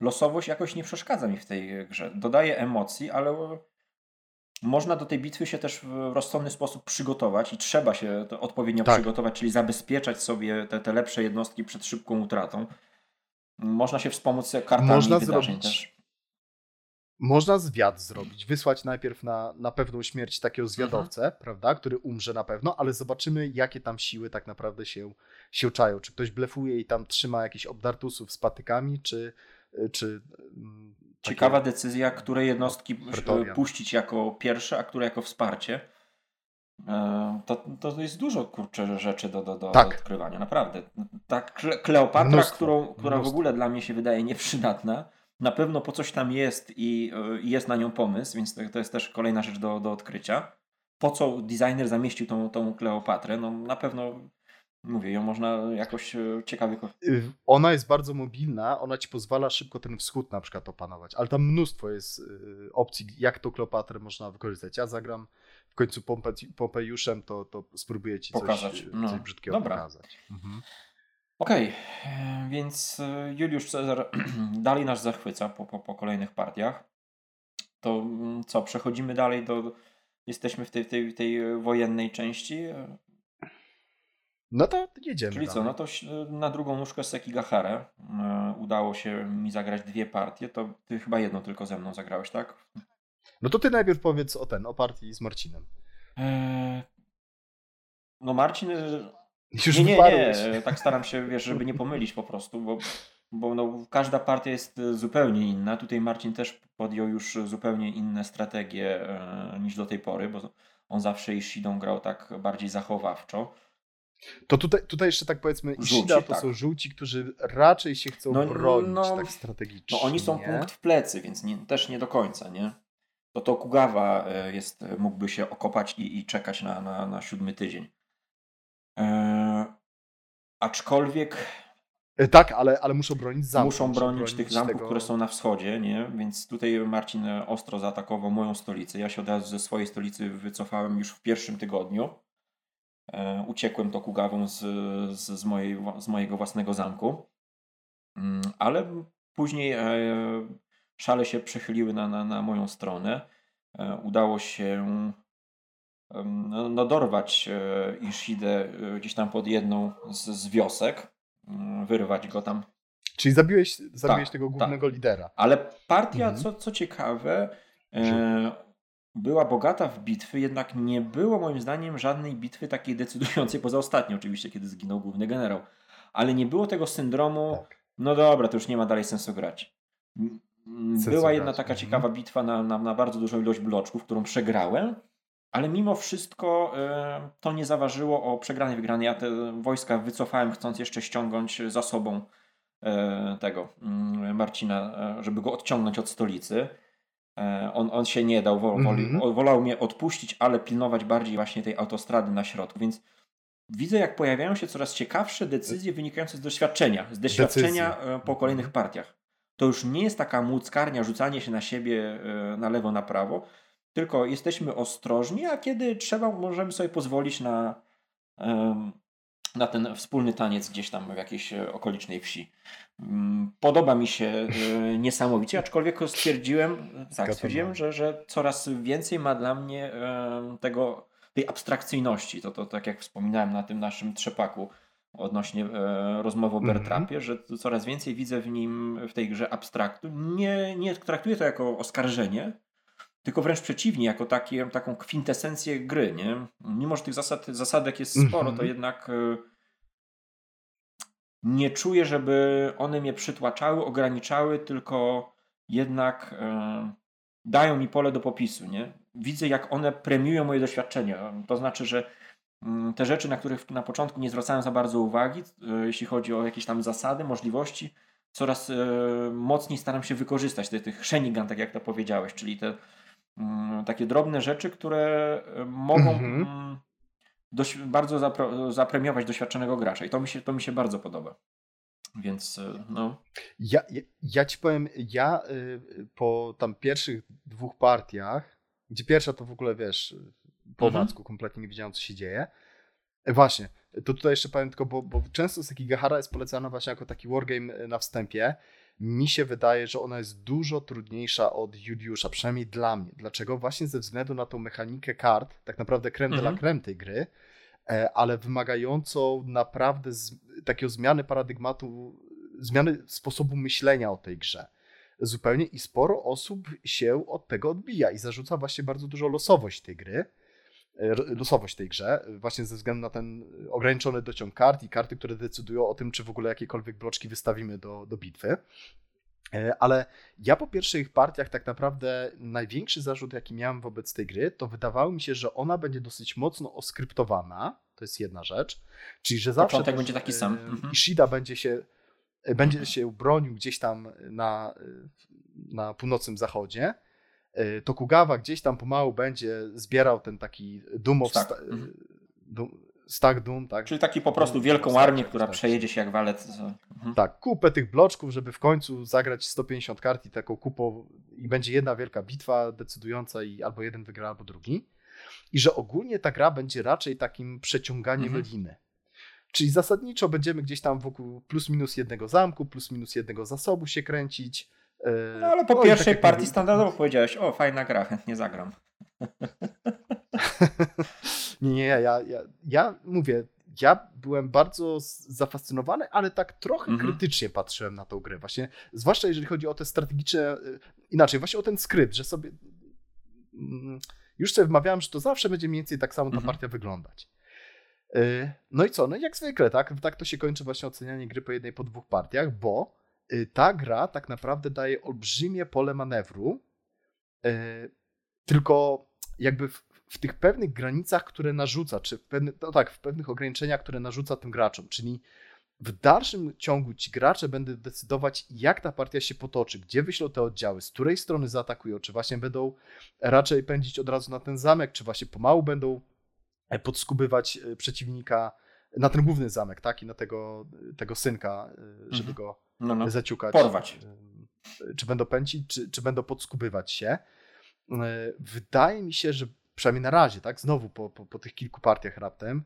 losowość jakoś nie przeszkadza mi w tej grze. Dodaje emocji, ale można do tej bitwy się też w rozsądny sposób przygotować i trzeba się odpowiednio tak. przygotować, czyli zabezpieczać sobie te, te lepsze jednostki przed szybką utratą. Można się wspomóc kartami Można wydarzeń zrobić, też. Można zwiad zrobić, wysłać najpierw na, na pewną śmierć takiego zwiadowcę, mhm. prawda, który umrze na pewno, ale zobaczymy, jakie tam siły tak naprawdę się, się czają. Czy ktoś blefuje i tam trzyma jakiś obdartusów z patykami, czy. czy mm, Ciekawa decyzja, które jednostki puścić jako pierwsze, a które jako wsparcie. E, to, to jest dużo kurczę rzeczy do, do, do, tak. odkrywania, naprawdę. Ta Kleopatra, mnóstwo, którą, która mnóstwo. w ogóle dla mnie się wydaje nieprzydatna na pewno po coś tam jest i y, jest na nią pomysł, więc to jest też kolejna rzecz do, do odkrycia. Po co designer zamieścił tą, tą Kleopatrę? No na pewno mówię, ją można jakoś y, ciekawie. Y, ona jest bardzo mobilna, ona ci pozwala szybko ten wschód na przykład opanować, ale tam mnóstwo jest opcji, jak tą Kleopatrę można wykorzystać. Ja zagram w końcu Pompe, Pompejuszem, to, to spróbuję ci pokazać. coś, no. coś brzydkiego Dobra. pokazać. Mhm. Okej, okay. więc e, Juliusz Cezar [clears throat] dalej nas zachwyca po, po, po kolejnych partiach. To mm, co, przechodzimy dalej do. Jesteśmy w tej, tej, tej wojennej części. No to jedziemy. Czyli dalej. co, no to na drugą nóżkę Sekigahara e, udało się mi zagrać dwie partie. To ty chyba jedną tylko ze mną zagrałeś, tak? No to ty najpierw powiedz o ten, o partii z Marcinem. No Marcin już nie, nie, nie, tak staram się, wiesz, żeby nie pomylić po prostu, bo, bo no, każda partia jest e, zupełnie inna. Tutaj Marcin też podjął już zupełnie inne strategie e, niż do tej pory, bo on zawsze Ishidą grał tak bardziej zachowawczo. To tutaj, tutaj jeszcze tak powiedzmy, Ishida żółci, to tak. są żółci, którzy raczej się chcą no, bronić no, tak strategicznie. No oni są punkt w plecy, więc nie, też nie do końca, nie? To to Kugawa e, jest, mógłby się okopać i, i czekać na, na, na siódmy tydzień. E, aczkolwiek. E, tak, ale, ale muszą bronić zamków. Muszą bronić, bronić tych zamków, tego... które są na wschodzie, nie? Więc tutaj Marcin ostro zaatakował moją stolicę. Ja się od razu ze swojej stolicy wycofałem już w pierwszym tygodniu. E, uciekłem to Kugawą z, z, z, mojej, z mojego własnego zamku. Mm, ale później e, szale się przechyliły na, na, na moją stronę. E, udało się no, dorwać e, Ishidę e, gdzieś tam pod jedną z, z wiosek, mm, wyrwać go tam. Czyli zabiłeś, zabiłeś tak, tego głównego tak. lidera. Ale partia, mhm. co, co ciekawe, e, była bogata w bitwy, jednak nie było moim zdaniem żadnej bitwy takiej decydującej, poza ostatnią oczywiście, kiedy zginął główny generał. Ale nie było tego syndromu, tak. no dobra, to już nie ma dalej sensu grać. Była jedna taka mhm. ciekawa bitwa na, na, na bardzo dużą ilość bloczków, którą przegrałem, ale mimo wszystko e, to nie zaważyło o przegranej wygranej. Ja te wojska wycofałem, chcąc jeszcze ściągnąć za sobą e, tego mm, Marcina, e, żeby go odciągnąć od stolicy. On, on się nie dał, wol, mm-hmm. wolał mnie odpuścić, ale pilnować bardziej właśnie tej autostrady na środku. Więc widzę, jak pojawiają się coraz ciekawsze decyzje wynikające z doświadczenia, z doświadczenia po kolejnych mhm. partiach. To już nie jest taka młóckarnia, rzucanie się na siebie na lewo, na prawo, tylko jesteśmy ostrożni, a kiedy trzeba, możemy sobie pozwolić na, na ten wspólny taniec gdzieś tam w jakiejś e, okolicznej wsi. Mm, podoba mi się e, [laughs] niesamowicie, aczkolwiek stwierdziłem, tak, stwierdziłem że, że coraz więcej ma dla mnie tego tej abstrakcyjności. To, to tak jak wspominałem na tym naszym trzepaku odnośnie e, rozmowy o mhm. Bertrapie, mm -hmm. że coraz więcej widzę w nim, w tej grze abstraktu. Nie, nie traktuję to jako oskarżenie, tylko wręcz przeciwnie, jako taki, taką kwintesencję gry. Nie? Mimo, że tych zasad, zasadek jest sporo, mm -hmm. to mhm. jednak e, nie czuję, żeby one mnie przytłaczały, ograniczały, tylko jednak e, dają mi pole do popisu. Nie? Widzę, jak one premiują moje doświadczenia. To znaczy, że mm, te rzeczy, na których na początku nie zwracałem za bardzo uwagi, e, jeśli chodzi o jakieś tam zasady, możliwości, coraz mocniej staram się wykorzystać te, tych szenigan, tak jak to powiedziałeś, czyli te takie drobne rzeczy, które mogą mhm. Mm, dość, bardzo zapremiować doświadczonego gracza i to mi się, to mi się bardzo podoba. Więc e, no. Ja, ja, ja ci powiem, ja y, po tam pierwszych dwóch partiach, gdzie pierwsza to w ogóle wiesz, po mhm. Kompletnie nie wiedziałem, co się dzieje. E, właśnie, to tutaj jeszcze powiem tylko, bo, bo często Sekigahara jest polecana właśnie jako taki wargame e, na wstępie. Mi się wydaje, że ona jest dużo trudniejsza od Juliusza, przynajmniej dla mnie. Dlaczego? Właśnie ze względu na tą mechanikę kart, tak naprawdę creme mhm. de la mhm. creme tej gry, ale wymagającą naprawdę z, takiego zmiany paradygmatu, zmiany sposobu myślenia o tej grze. Zupełnie i sporo osób się od tego odbija i zarzuca właśnie bardzo dużo losowość tej gry, e, losowość tej grze, właśnie ze względu na ten ograniczony dociąg kart i karty, które decydują o tym, czy w ogóle jakiekolwiek bloczki wystawimy do, do bitwy. E, ale ja po pierwszych partiach tak naprawdę największy zarzut, jaki miałem wobec tej gry, to wydawało mi się, że ona będzie dosyć mocno oskryptowana. To jest jedna rzecz. Czyli, że zawsze tak będzie taki sam. Mhm. Ishida będzie się, e, będzie mhm. się bronił gdzieś tam na, na północnym zachodzie. E, Tokugawa gdzieś tam pomału będzie zbierał ten taki Doom of, tak. mhm. Stack Doom, tak? Czyli taki po prostu wielką armię, która przejedzie się jak walec. Mhm. Tak, kupę tych bloczków, żeby w końcu zagrać 150 kart i taką kupą i będzie jedna wielka bitwa decydująca i albo jeden wygra, albo drugi. I że ogólnie ta gra będzie raczej takim przeciąganiem mhm. liny. Czyli zasadniczo będziemy gdzieś tam wokół plus minus jednego zamku, plus minus jednego zasobu się kręcić. E, no ale po no pierwszej partii standardowo powiedziałeś, o fajna gra, chętnie zagram. [laughs] nie, nie, ja, ja, ja mówię, ja byłem bardzo zafascynowany, ale tak trochę mhm. krytycznie patrzyłem na tą grę. Właśnie, zwłaszcza jeżeli chodzi o te strategiczne, y, inaczej, właśnie o ten skrypt, że sobie mm, już sobie wmawiałem, że to zawsze będzie mniej więcej tak samo ta mhm. partia wyglądać. Y, no i co? No jak zwykle, tak? Tak to się kończy właśnie ocenianie gry po jednej, po dwóch partiach, bo ta gra tak naprawdę daje olbrzymie pole manewru, tylko jakby w, w tych pewnych granicach, które narzuca, czy w no tak, w pewnych ograniczeniach, które narzuca tym graczom, czyli w dalszym ciągu ci gracze będą decydować, jak ta partia się potoczy, gdzie wyślą te oddziały, z której strony zaatakują, czy właśnie będą raczej pędzić od razu na ten zamek, czy właśnie pomału będą e, podskubywać e, przeciwnika na ten główny zamek, tak, i na tego, tego synka, e, żeby mhm. go no, no. zaciukać. Porwać. Czy będą pędzić, czy, czy będą podskubywać się. Wydaje mi się, że przynajmniej na razie, tak, znowu po, po, po tych kilku partiach raptem,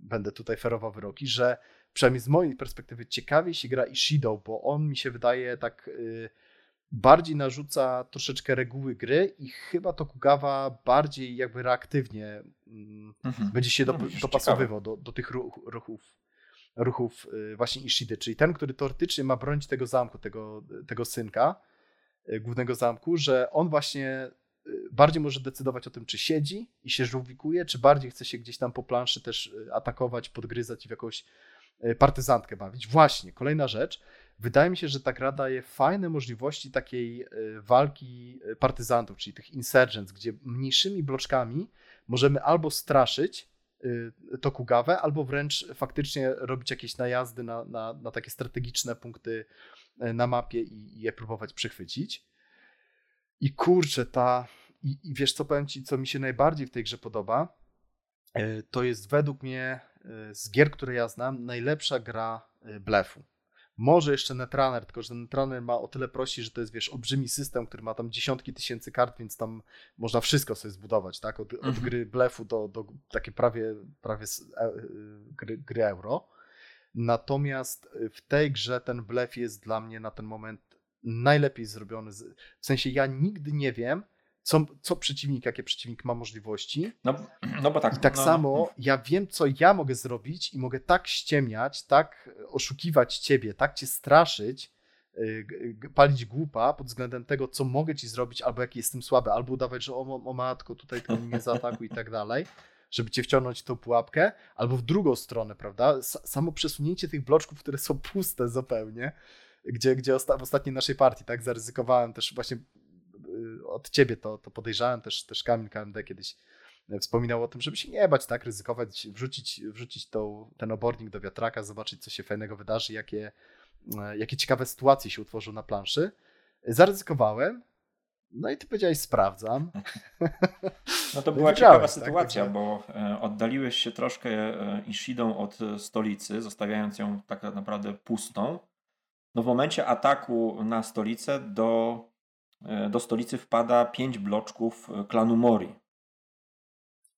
będę tutaj ferował wyroki, że przynajmniej z mojej perspektywy ciekawiej się gra Ishido, bo on mi się wydaje tak bardziej narzuca troszeczkę reguły gry i chyba Tokugawa bardziej jakby reaktywnie yy, mhm. będzie się no, dopasowywał do, do tych ruch, ruchów ruchów właśnie Ishidy, czyli ten, który teoretycznie ma bronić tego zamku, tego, tego synka, głównego zamku, że on właśnie bardziej może decydować o tym, czy siedzi i się żółwikuje, czy bardziej chce się gdzieś tam po planszy też y, atakować, podgryzać i w jakąś y, partyzantkę bawić. Właśnie, kolejna rzecz. Wydaje mi się, że ta gra daje fajne możliwości takiej y, walki partyzantów, czyli tych insurgents, gdzie mniejszymi bloczkami możemy albo straszyć Tokugawę, albo wręcz faktycznie robić jakieś najazdy na, na, na takie strategiczne punkty na mapie i, i je próbować przechwycić. I kurczę, ta. I, I, wiesz, co powiem ci, co mi się najbardziej w tej grze podoba? E, to jest według mnie e, z gier, które ja znam, najlepsza gra e, blefu. Może jeszcze Netrunner, tylko że Netrunner ma o tyle prości, że to jest, wiesz, olbrzymi system, który ma tam dziesiątki tysięcy kart, więc tam można wszystko sobie zbudować, tak? Od, mhm. od gry blefu do, do takie prawie, prawie gry, gry euro. Natomiast w tej grze ten blef jest dla mnie na ten moment najlepiej zrobiony. W sensie ja nigdy nie wiem, co, co przeciwnik, jakie przeciwnik ma możliwości. No, no bo tak. I tak no, samo ja wiem, co ja mogę zrobić i mogę tak ściemniać, tak oszukiwać ciebie, tak cię straszyć, y, palić głupa pod względem tego, co mogę ci zrobić, albo jaki jestem słaby, albo udawać, że o, o matko, tutaj tylko mnie zaatakuj i tak dalej, żeby cię wciągnąć w tą pułapkę, albo w drugą stronę, prawda? Samo przesunięcie tych bloczków, które są puste zupełnie, gdzie, gdzie osta w ostatniej naszej partii, tak, zaryzykowałem też właśnie od ciebie to, to podejrzałem, też, też Kamil KMD kiedyś e, wspominał o tym, żeby się nie bać, tak, ryzykować, wrzucić, wrzucić tą, ten obornik do wiatraka, zobaczyć, co się fajnego wydarzy, jakie, e, jakie ciekawe sytuacje się utworzą na planszy. Zaryzykowałem, no i ty powiedziałeś, sprawdzam. [laughs] No to była ciekawa tak, sytuacja, tak, bo e, oddaliłeś się troszkę Ishidą od stolicy, zostawiając ją tak naprawdę pustą. No w momencie ataku na stolicę do, do stolicy wpada pięć bloczków e, klanu Mori.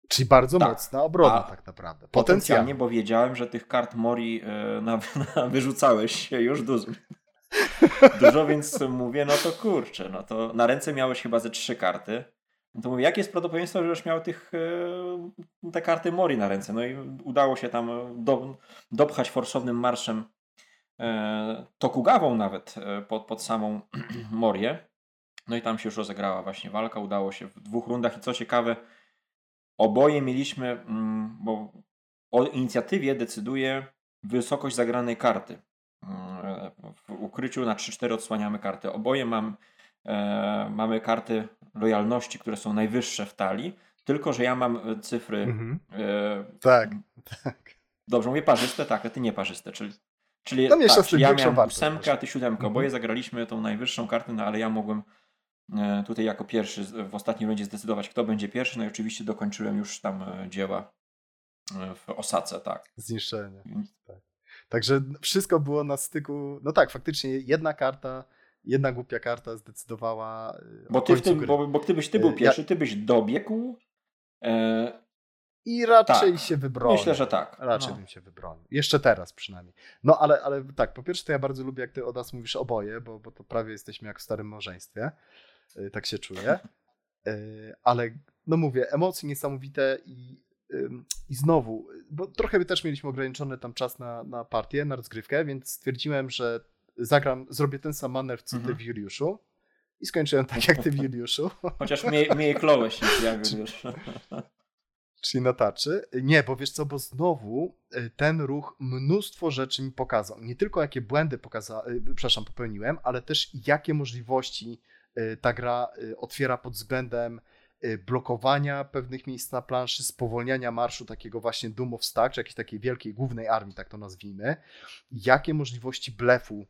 Czyli bardzo tak. mocna obrona A tak naprawdę. Potencjalnie, bo wiedziałem, że tych kart Mori e, na, [laughs] na wyrzucałeś się już dużo. [laughs] dużo, więc mówię, no to kurczę, no to na ręce miałeś chyba ze trzy karty. No to mówię, jakie jest prawdopodobieństwo, że już miał tych, te karty Mori na ręce? No i udało się tam do, dopchać forsownym marszem E, Tokugawą nawet e, pod, pod samą [clears throat] Morię. No i tam się już rozegrała właśnie walka, udało się w dwóch rundach i co ciekawe, oboje mieliśmy, mm, bo o inicjatywie decyduje wysokość zagranej karty. Mm, w ukryciu na 3-4 odsłaniamy karty. Oboje mam, e, mamy karty lojalności, które są najwyższe w talii, tylko że ja mam cyfry. Mhm. E, tak, tak. Dobrze, mówię parzyste, tak, a ty nie parzyste, czyli Czyli, no tak, ja miałem ósemkę, a ty siódemkę. Mhm. Oboje zagraliśmy tą najwyższą kartę, no ale ja mogłem e, tutaj jako pierwszy w ostatnim rundzie zdecydować, kto będzie pierwszy. No i oczywiście dokończyłem już tam e, dzieła e, w osace, tak. Zniszczenie. Tak. Także wszystko było na styku. No tak, faktycznie jedna karta, jedna głupia karta zdecydowała. Bo, ty w tym, bo, bo gdybyś ty był pierwszy, ty byś dobiegł. E, i raczej tak. się wybronił. Myślę, że tak. Raczej no. bym się wybronił. Jeszcze teraz przynajmniej. No ale, ale tak, po pierwsze to ja bardzo lubię, jak ty o nas mówisz oboje, bo, bo to prawie jesteśmy jak w starym małżeństwie. Y, tak się czuję. Y, ale no mówię, emocje niesamowite i, i znowu, bo trochę też mieliśmy ograniczony tam czas na, na partię, na rozgrywkę, więc stwierdziłem, że zagram, zrobię ten sam manewr co ty mhm. w Juliuszu. I skończyłem tak jak ty w Juliuszu. Chociaż mniej, mniej klołeś niż ja w Juliuszu. Czyli na taczy. Nie, bo wiesz co, bo znowu y, ten ruch mnóstwo rzeczy mi pokazał. Nie tylko jakie błędy pokaza- przepraszam, popełniłem, ale też jakie możliwości ta gra otwiera pod względem blokowania pewnych miejsc na planszy, spowolniania marszu takiego właśnie Doom of czy jakiejś takiej wielkiej głównej armii, tak to nazwijmy. Jakie możliwości blefu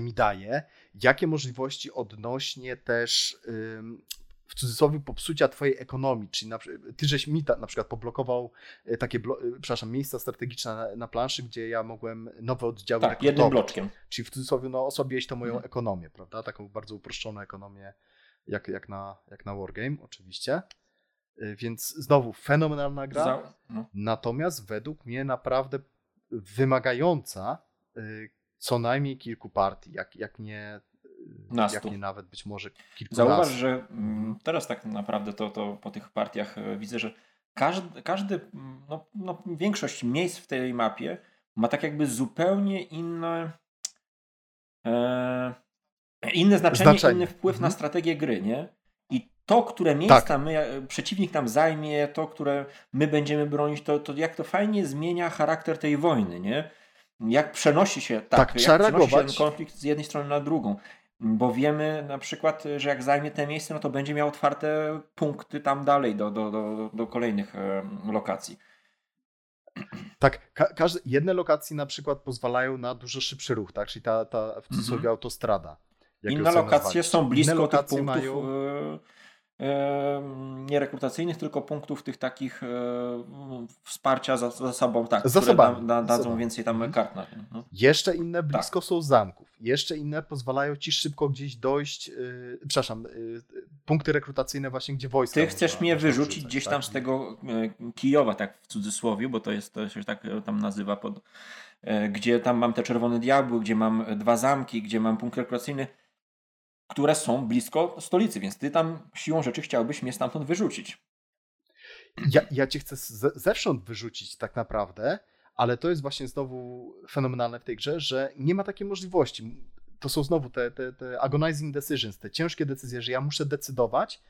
mi daje, jakie możliwości odnośnie też w cudzysłowie popsucia twojej ekonomii, czyli na, ty żeś mi ta, na przykład poblokował e, takie, blo, e, przepraszam, miejsca strategiczne na, na, planszy, gdzie ja mogłem nowe oddziały Tak, jednym bloczkiem. Czyli w cudzysłowie no, osłabiłeś to moją mhm. ekonomię, prawda? Taką bardzo uproszczoną ekonomię, jak, jak, na, jak na Wargame oczywiście. E, więc znowu fenomenalna gra, Za, no. natomiast według mnie naprawdę wymagająca co najmniej kilku partii, jak, jak nie Nastu. jak nie nawet być może kilku Zauważ, że mm, teraz tak naprawdę to, to po tych partiach e, widzę, że każdy, każdy mm, no, no, większość miejsc w tej mapie ma tak jakby zupełnie inne e, inne znaczenie, znaczenie. inny wpływ mhm. na strategię gry, nie? I to, które miejsca tak. my, e, przeciwnik nam zajmie, to, które my będziemy bronić, to, to jak to fajnie zmienia charakter tej wojny, nie? Jak przenosi się, tak, tak jak przenosi się ten konflikt z jednej strony na drugą bo wiemy na przykład, że jak zajmie te miejsce, no to będzie miał otwarte punkty tam dalej do, do, do, do kolejnych e, lokacji. Tak, ka każde, jedne lokacje na przykład pozwalają na dużo szybszy ruch, tak? Czyli ta, ta w cudzysłowie mm -hmm. autostrada. Inne lokacje są blisko tych punktów. Mają... Nie tylko punktów tych takich e, wsparcia za, zasobą, tak, zasobami, które da, dadzą więcej tam mhm. kart na tym. No. Jeszcze inne blisko tak. są zamków. Jeszcze inne pozwalają ci szybko gdzieś dojść, yy, przepraszam, yy, punkty rekrutacyjne właśnie, gdzie wojska. Ty chcesz mnie wyrzucić gdzieś tam tak? z tego Kijowa, tak w cudzysłowie, bo to jest, to się tak tam nazywa, pod, gdzie tam mam te czerwone diabły, gdzie mam dwa zamki, gdzie mam punkt rekrutacyjny które są blisko stolicy, więc ty tam siłą rzeczy chciałbyś mnie stamtąd wyrzucić. Ja, ja cię chcę zewsząd wyrzucić tak naprawdę, ale to jest właśnie znowu fenomenalne w tej grze, że nie ma takiej możliwości. To są znowu te, te, te agonizing decisions, te ciężkie decyzje, że ja muszę decydować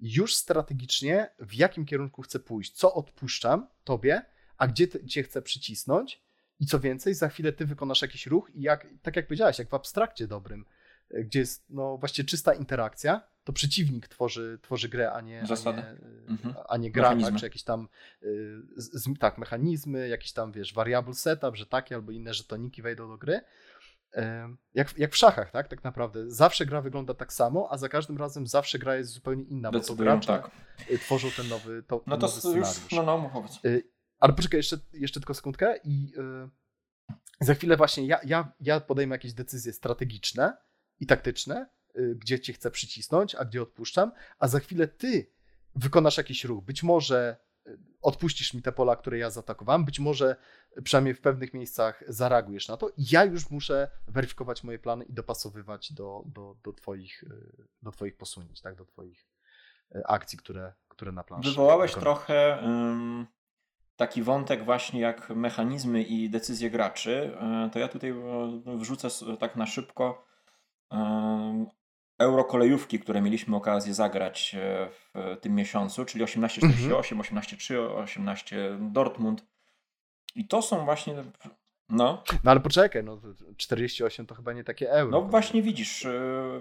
już strategicznie, w jakim kierunku chcę pójść, co odpuszczam tobie, a gdzie cię chcę przycisnąć. I co więcej, za chwilę ty wykonasz jakiś ruch i jak, tak jak powiedziałeś, jak w abstrakcie dobrym, gdzie jest no, właściwie czysta interakcja, to przeciwnik tworzy, tworzy grę, a nie, a nie, mhm. a nie gra, tak, czy jakieś tam y, z, tak, mechanizmy, jakiś tam, wiesz, variable setup, że takie albo inne żetoniki wejdą do gry. Jak, jak w szachach, tak? Tak naprawdę. Zawsze gra wygląda tak samo, a za każdym razem zawsze gra jest zupełnie inna, bo to gracze tak. Tworzą ten nowy, to, no to nowy już, no, no. Y, ale poczekaj, jeszcze, jeszcze tylko sekundkę i za chwilę właśnie ja, ja, ja podejmę jakieś decyzje strategiczne i taktyczne, Y, gdzie cię chcę przycisnąć, a gdzie odpuszczam, a za chwilę ty wykonasz jakiś ruch. Być może y, odpuścisz mi te pola, które ja zaatakowałem, być może przynajmniej w pewnych miejscach zareagujesz na to i ja już muszę weryfikować moje plany i dopasowywać do, do, do, twoich, y, do twoich posunięć, tak? do twoich akcji, które, które na planszy. Wywołałeś trochę um, taki wątek właśnie jak mechanizmy i decyzje graczy, to ja tutaj wrzucę tak na szybko eurokolejówki, które mieliśmy okazję zagrać e, w tym miesiącu, czyli 1848, mhm. 18-3, 18 Dortmund. I to są właśnie. No. no ale poczekaj, no 48 to chyba nie takie euro. No właśnie widzisz, e,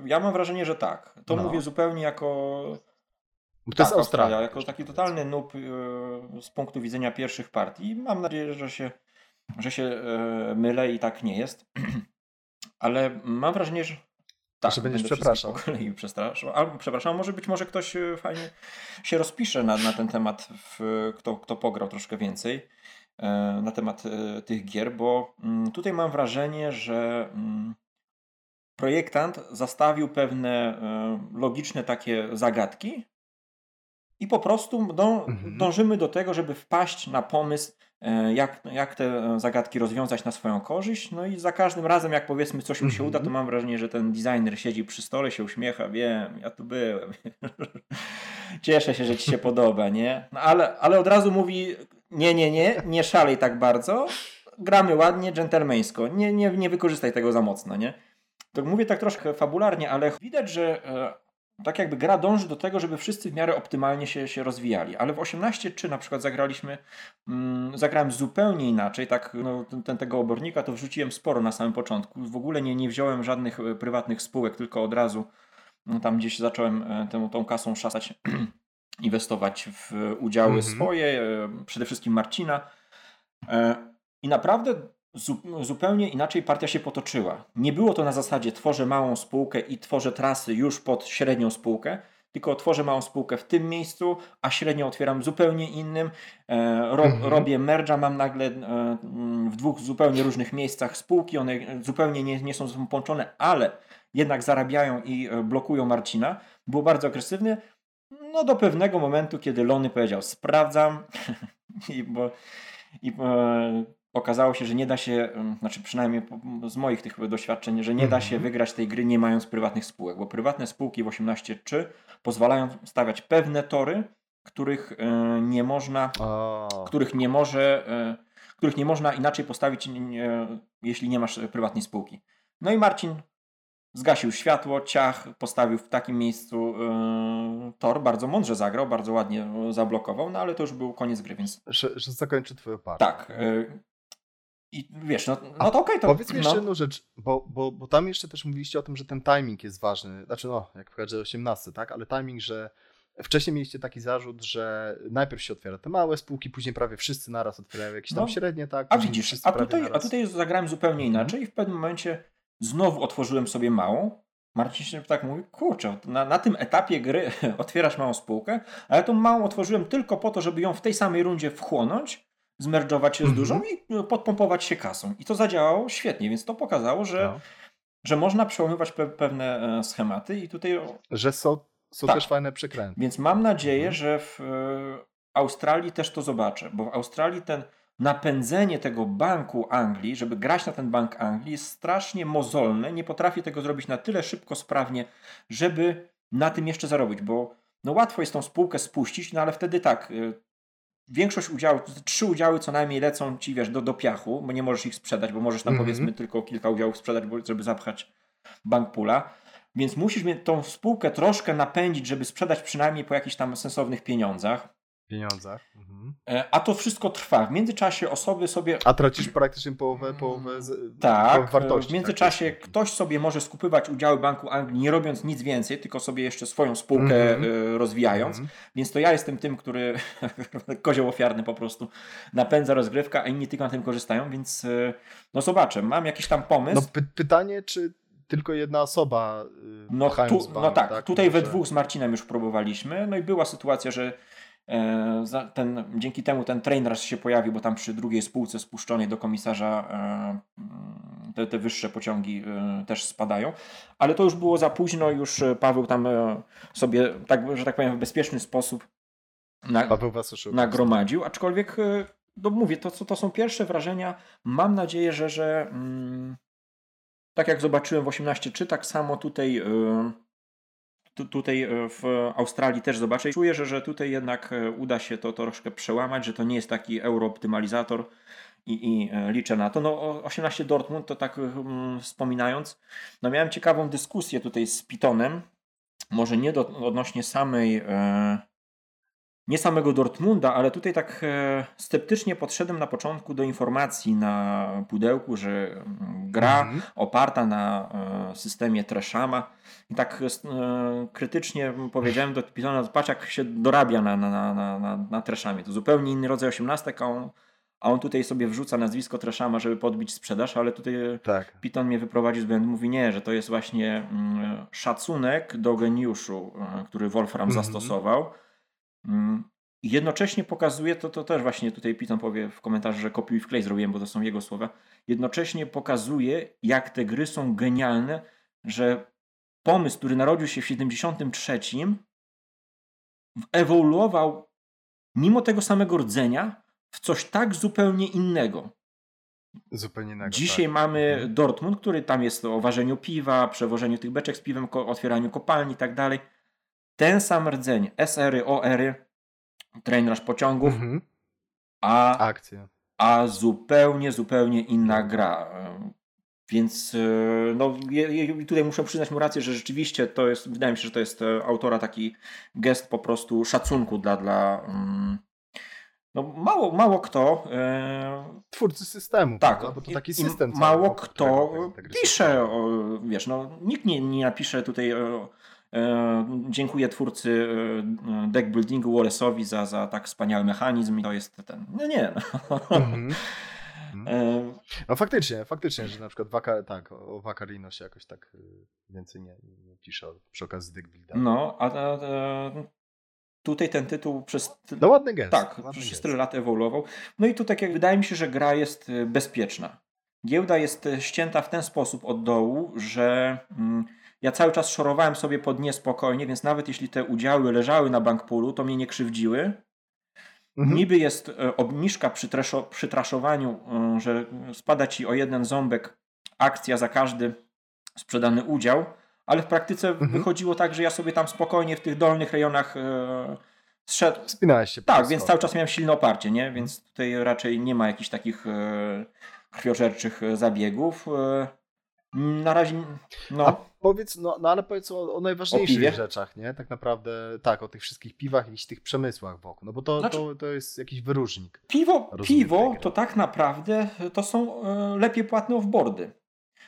ja mam wrażenie, że tak. To no. mówię zupełnie jako. Bo to tak, jest Australia. Jako taki totalny noob e, z punktu widzenia pierwszych partii. Mam nadzieję, że się, że się mylę i tak nie jest. [clears throat] Ale mam wrażenie, że tak, że będziesz przepraszał. Po kolei przepraszał. Albo przepraszam, może być może ktoś e, fajnie się rozpisze na, na ten temat, w, kto, kto pograł troszkę więcej e, na temat e, tych gier, bo mm, tutaj mam wrażenie, że mm, projektant zastawił pewne logiczne takie zagadki i po prostu dą, mhm. dążymy do tego, żeby wpaść na pomysł, jak, jak te zagadki rozwiązać na swoją korzyść. No i za każdym razem, jak powiedzmy coś mi się uda, to mhm. mam wrażenie, że ten designer siedzi przy stole, się uśmiecha, wiem, ja tu byłem. [laughs] Cieszę się, że ci się podoba, nie? No ale, ale od razu mówi, nie, nie, nie, nie szalej tak bardzo, gramy ładnie, dżentelmeńsko, nie, nie, nie wykorzystaj tego za mocno, nie? To mówię tak troszkę fabularnie, ale widać, że e, tak jakby gra dąży do tego, żeby wszyscy w miarę optymalnie się, się rozwijali. Ale w 18.3 na przykład zagraliśmy, mm, zagrałem zupełnie inaczej. Tak, no, ten, ten, tego obornika to wrzuciłem sporo na samym początku. W ogóle nie, nie wziąłem żadnych e, prywatnych spółek, tylko od razu no, tam gdzieś zacząłem e, tę, tą kasą szasać, [clears throat] inwestować w udziały mhm. swoje, e, przede wszystkim Marcina. I naprawdę zupełnie inaczej partia się potoczyła. Nie było to na zasadzie tworzę małą spółkę i tworzę trasy już pod średnią spółkę, tylko tworzę małą spółkę w tym miejscu, a średnią otwieram zupełnie innym. E, mhm. Robię merge'a, mam nagle e, w dwóch zupełnie różnych miejscach spółki, one zupełnie nie, nie są ze sobą połączone, ale jednak zarabiają i e, blokują Marcina. Było bardzo agresywny. No do pewnego momentu, kiedy Lony powiedział sprawdzam [laughs] i bo i okazało się, że nie da się, znaczy przynajmniej z moich tych doświadczeń, że nie da się mhm. wygrać tej gry nie mając prywatnych spółek, bo prywatne spółki w 18.3 pozwalają stawiać pewne tory, których e, nie można, których nie może, e, których nie można inaczej postawić, jeśli nie masz prywatnej spółki. No i Marcin zgasił światło, ciach, postawił w takim miejscu yy, tor, bardzo mądrze zagrał, bardzo ładnie zablokował, no ale to już był koniec gry, więc... Że, że zakończy twoją partię. Tak. Yy, i wiesz, no, no to okej. Okay, to, powiedz mi jeszcze no. jedną rzecz, bo, bo, bo tam jeszcze też mówiliście o tym, że ten timing jest ważny. Znaczy, no, jak w każdej 18, tak? Ale timing, że wcześniej mieliście taki zarzut, że najpierw się otwiera te małe spółki, później prawie wszyscy naraz otwierają jakieś tam no. średnie, tak? A widzisz, a tutaj, a tutaj zagrałem zupełnie mhm. inaczej i w pewnym momencie znowu otworzyłem sobie małą. Marcin się tak mówi, kurczę, na, na tym etapie gry [laughs] otwierasz małą spółkę, ale tą małą otworzyłem tylko po to, żeby ją w tej samej rundzie wchłonąć, zmerdżować się z dużą mm -hmm. i podpompować się kasą. I to zadziałało świetnie, więc to pokazało, że, no. że można przełamywać pe pewne e, schematy i tutaj... Że są, są tak. też fajne przekręty. Więc mam nadzieję, mm -hmm. że w e, Australii też to zobaczę, bo w Australii ten napędzenie tego banku Anglii, żeby grać na ten bank Anglii jest strasznie mozolne, nie potrafi tego zrobić na tyle szybko, sprawnie, żeby na tym jeszcze zarobić, bo no łatwo jest tą spółkę spuścić, no ale wtedy tak, większość udziałów, trzy udziały co najmniej lecą ci, wiesz, do, do piachu, bo nie możesz ich sprzedać, bo możesz tam mm -hmm. powiedzmy tylko kilka udziałów sprzedać, żeby zapchać bank pula. Więc musisz tą spółkę troszkę napędzić, żeby sprzedać przynajmniej po jakichś tam sensownych pieniądzach pieniądzach. Mhm. E, a to wszystko trwa. W międzyczasie osoby sobie. A tracisz praktycznie połowę, połowę z, tak, wartości. W międzyczasie tak ktoś sobie może skupywać udziały Banku Anglii, nie robiąc nic więcej, tylko sobie jeszcze swoją spółkę mhm. rozwijając. Mhm. Więc to ja jestem tym, który [laughs] kozioł ofiarny po prostu napędza rozgrywkę, a inni tylko na tym korzystają, więc e, no zobaczę. Mam jakiś tam pomysł. No py pytanie, czy tylko jedna osoba. No, tu, bank, no tak, tak, tutaj we dwóch z Marcinem już próbowaliśmy. No i była sytuacja, że E, ten, dzięki temu ten trainer się pojawił, bo tam przy drugiej spółce spuszczonej do komisarza e, mm, te, te wyższe pociągi e, też spadają. Ale to już było za późno, już Paweł tam sobie, tak, że tak powiem, w bezpieczny sposób nagromadził. Aczkolwiek, no mówię, to, to są pierwsze wrażenia. Mam nadzieję, że, że mm, tak jak zobaczyłem w 18.3, tak samo tutaj tu, tutaj e, w Australii też zobaczę. Czuję, że, że tutaj jednak e, uda się to troszkę przełamać, że to nie jest taki eurooptymalizator i, i e, liczę na to. No 18 Dortmund to tak wspominając, no miałem ciekawą dyskusję tutaj z Pitonem, może nie do, odnośnie samej nie samego Dortmunda, ale tutaj tak e, sceptycznie podszedłem na początku do informacji na pudełku, że mm, gra -hmm. oparta na e, systemie Treshama i tak e, krytycznie powiedziałem do Pitona, patrz jak się dorabia na, na, na, na, na. To zupełnie inny rodzaj osiemnastek, a on, a on tutaj sobie wrzuca nazwisko Treshama, żeby podbić sprzedaż, ale tutaj tak. Piton mnie wyprowadził z błędu. Mówi nie, że to jest właśnie mm, szacunek do geniuszu, który Wolfram mm -hmm. zastosował Mm, jednocześnie pokazuje, to, to też właśnie tutaj Piton powie w komentarzu, że kopiuj w klej zrobiłem, bo to są jego słowa. Jednocześnie pokazuje, jak te gry są genialne, że pomysł, który narodził się w 73, ewoluował mimo tego samego rdzenia w coś tak zupełnie innego. Zupełnie innego. Dzisiaj tak. mamy mhm. Dortmund, który tam jest o ważeniu piwa, przewożeniu tych beczek z piwem, otwieraniu kopalni i tak dalej ten sam rdzeń SR-y, OR-y, trenaż pociągów, mhm. a, Akcja. a zupełnie, zupełnie inna gra. Więc e, no, tutaj muszę przyznać mu rację, że rzeczywiście to jest, wydaje mi się, że to jest e, autora taki gest po prostu szacunku dla, dla mm, no mało, mało kto. E... Twórcy systemu, tak, bo to taki system. Mało kto pisze, o, wiesz, no, nikt nie, nie napisze tutaj o, dziękuję twórcy e, deckbuildingu Wallace'owi za, za tak wspaniały mechanizm i to jest ten. No nie. Mm [laughs] -hmm. No faktycznie, faktycznie, że na przykład Waka, tak, o Wakarino się jakoś tak więcej nie, nie pisze przy okazji deckbuilda. No, a, a, a, tutaj ten tytuł przez... No ładny gest. Tak, ładny przez tyle lat ewoluował. No i tu tak jak wydaje mi się, że gra jest bezpieczna. Giełda jest ścięta w ten sposób od dołu, że... Mm, ja cały czas szorowałem sobie pod niespokojnie, więc nawet jeśli te udziały leżały na bankpulu, to mnie nie krzywdziły. Mhm. Niby jest e, obniżka przy, treszo, przy traszowaniu, e, że spada ci o jeden ząbek akcja za każdy sprzedany udział, ale w praktyce mhm. wychodziło tak, że ja sobie tam spokojnie w tych dolnych rejonach e, zszedł. Spinałeś się. Tak, więc cały czas miałem silne oparcie, nie? więc tutaj raczej nie ma jakichś takich e, krwiożerczych zabiegów. E, na razie, no. A powiedz, no, no ale powiedz o, o najważniejszych o rzeczach, nie? Tak naprawdę, tak, o tych wszystkich piwach i tych przemysłach wokół, no bo to, znaczy, to, to jest jakiś wyróżnik. Piwo, piwo to tak naprawdę to są e, lepiej płatne offboardy.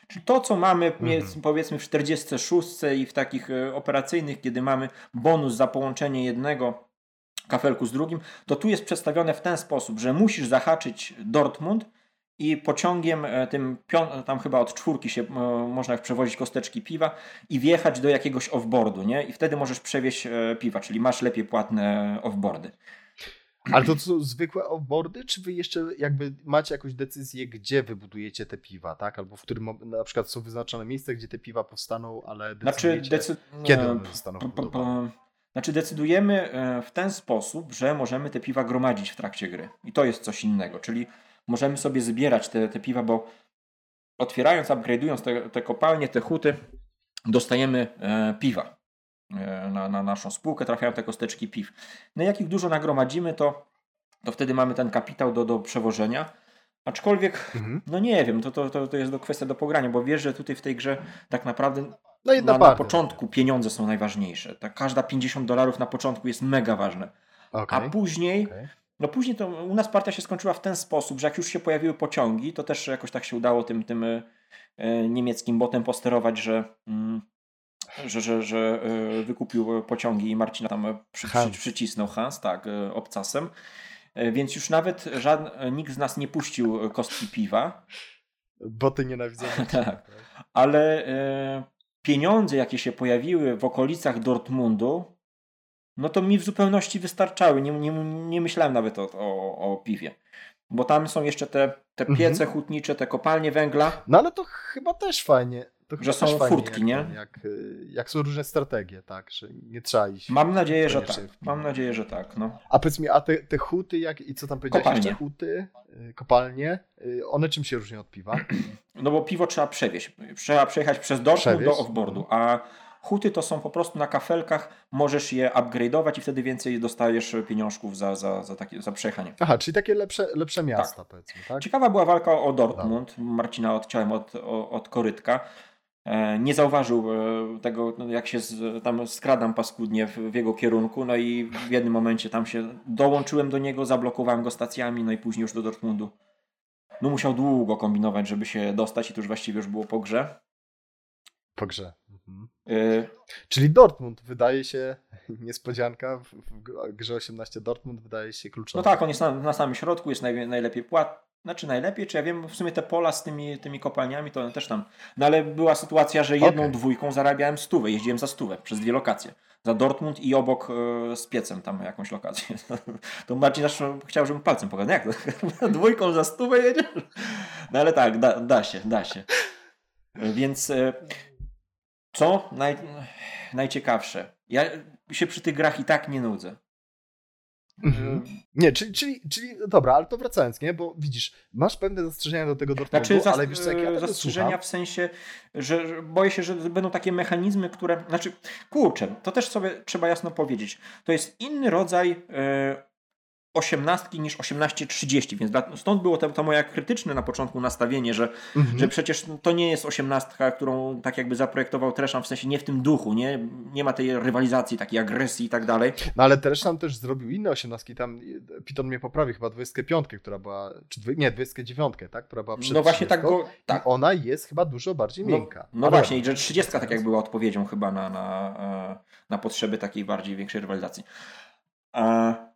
Czyli to, co mamy mhm. powiedzmy w 46 i w takich e, operacyjnych, kiedy mamy bonus za połączenie jednego kafelku z drugim, to tu jest przedstawione w ten sposób, że musisz zahaczyć Dortmund, i pociągiem e, tym, tam chyba od czwórki się e, można przewozić kosteczki piwa i wjechać do jakiegoś offboardu, nie? I wtedy możesz przewieźć e, piwa, czyli masz lepiej płatne offboardy. Ale to są zwykłe offboardy, czy wy jeszcze jakby macie jakąś decyzję, gdzie wybudujecie te piwa, tak? Albo w którym na przykład są wyznaczone miejsca, gdzie te piwa powstaną, ale znaczy, decydujecie, znaczy, decy... kiedy one zostaną wybudowane? Znaczy decydujemy e, w ten sposób, że możemy te piwa gromadzić w trakcie gry. I to jest coś innego, czyli możemy sobie zbierać te, te piwa, bo otwierając, upgrade'ując te, te kopalnie, te huty, dostajemy e, piwa e, na, na naszą spółkę, trafiają te kosteczki piw. No jak ich dużo nagromadzimy, to, to wtedy mamy ten kapitał do, do przewożenia. Aczkolwiek, Mhm. no nie wiem, to, to, to, to jest do kwestia do pogrania, bo wiesz, że tutaj w tej grze tak naprawdę No na, na początku pieniądze są najważniejsze. Ta każda 50 dolarów na początku jest mega ważne. Okej, A później, okej. No później to u nas partia się skończyła w ten sposób, że jak już się pojawiły pociągi, to też jakoś tak się udało tym, tym e, e, niemieckim botem posterować, że, mm, że, że, że e, wykupił pociągi i Marcina tam przy, przycisnął Hans, tak, obcasem. Więc już nawet żaden, nikt z nas nie puścił kostki piwa, Boty nienawidzą. [laughs] Tak. ale pieniądze, jakie się pojawiły w okolicach Dortmundu, no to mi w zupełności wystarczały. Nie, nie, nie myślałem nawet o, o, o piwie. Bo tam są jeszcze te, te Mhm. piece hutnicze, te kopalnie węgla. No ale to chyba też fajnie. To Że są furtki, nie? Jak, y, jak są różne strategie, tak, że nie trzeba iść. Mam nadzieję, że tak. Mam nadzieję, że tak. No. A powiedz mi, a te, te huty, jak, i co tam powiedziałeś Kopalnie. Huty, y, kopalnie, y, one czym się różnią od piwa? [clears throat] no bo piwo trzeba przewieźć. Trzeba przejechać przez Dortmund do offboardu. A huty to są po prostu na kafelkach. Możesz je upgrade'ować i wtedy więcej dostajesz pieniążków za, za, za, takie, za przejechanie. Aha, czyli takie lepsze, lepsze miasta, powiedzmy, tak? Ciekawa była walka o Dortmund. Marcina odciąłem od, od korytka. E, Nie zauważył e, tego, no, jak się z, tam skradam paskudnie w, w jego kierunku. No i w jednym momencie tam się dołączyłem do niego, zablokowałem go stacjami, no i później już do Dortmundu. No musiał długo kombinować, żeby się dostać i to już właściwie już było po grze. Po grze. Mhm. E, Czyli Dortmund wydaje się, [laughs] niespodzianka, w, w grze 18 Dortmund wydaje się kluczowy. No tak, on jest na, na samym środku, jest naj, najlepiej płat. Znaczy najlepiej, czy ja wiem, w sumie te pola z tymi, tymi kopalniami, to one też tam. No ale była sytuacja, że jedną Okej. dwójką zarabiałem stówę, jeździłem za stówę przez dwie lokacje. Za Dortmund i obok e, z piecem tam jakąś lokację. [laughs] To Marcin aż chciał, żebym palcem pokazał. Jak to? [laughs] Dwójką za stówę jedziesz? No ale tak, da, da się, da się. E, Więc e, co naj, najciekawsze? Ja się przy tych grach i tak nie nudzę. Mhm. Nie, czyli, czyli, czyli, dobra, ale to wracając, nie? Bo widzisz, masz pewne zastrzeżenia do tego Dortmundu, Znaczy, ale wiesz co, jak ja tego zastrzeżenia słucham, w sensie, że że boję się, że będą takie mechanizmy, które. Znaczy, kurczę, to też sobie trzeba jasno powiedzieć. To jest inny rodzaj e, osiemnastki niż 18.30, więc stąd było to, to moje krytyczne na początku nastawienie, że, Mhm. że przecież to nie jest osiemnastka, którą tak jakby zaprojektował Treszan, w sensie nie w tym duchu, nie, nie ma tej rywalizacji, takiej agresji i tak dalej. No ale tam też zrobił inne osiemnastki, tam y, Piton mnie poprawi, chyba 25, która była, czy dwie, nie, 29, tak? Która była przed No właśnie tak 30. go. Tak. Ona jest chyba dużo bardziej No, miękka. no Ale właśnie, i że 30 tak jak była odpowiedzią chyba na, na, e, na potrzeby takiej bardziej większej rywalizacji. E,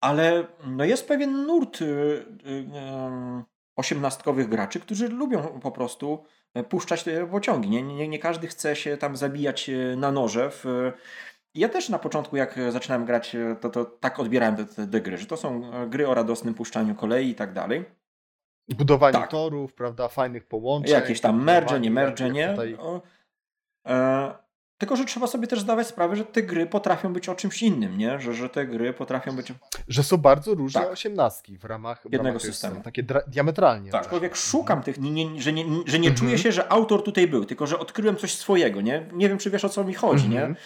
Ale no jest pewien nurt y, y, em, osiemnastkowych graczy, którzy lubią po prostu e, puszczać te pociągi. Nie, nie, nie każdy chce się tam zabijać e, na noże. W, ja też na początku, jak zaczynałem grać, e, to, to tak odbierałem te, te, te gry, że to są e, gry o radosnym puszczaniu kolei i tak dalej. Budowanie Tak. torów, prawda, fajnych połączeń. Jakieś tam merge, nie merge, nie. Tutaj... O, e, tylko, że trzeba sobie też zdawać sprawę, że te gry potrafią być o czymś innym, nie? Że, że te gry potrafią być. Że są bardzo różne Tak. osiemnastki w ramach w Jednego ramach tych systemu. Takie diametralnie. Tak, różne. człowiek szukam tych, nie, nie, że nie, że nie Mhm. czuję się, że autor tutaj był, tylko że odkryłem coś swojego, nie? Nie wiem, czy wiesz o co mi chodzi, nie? Mhm.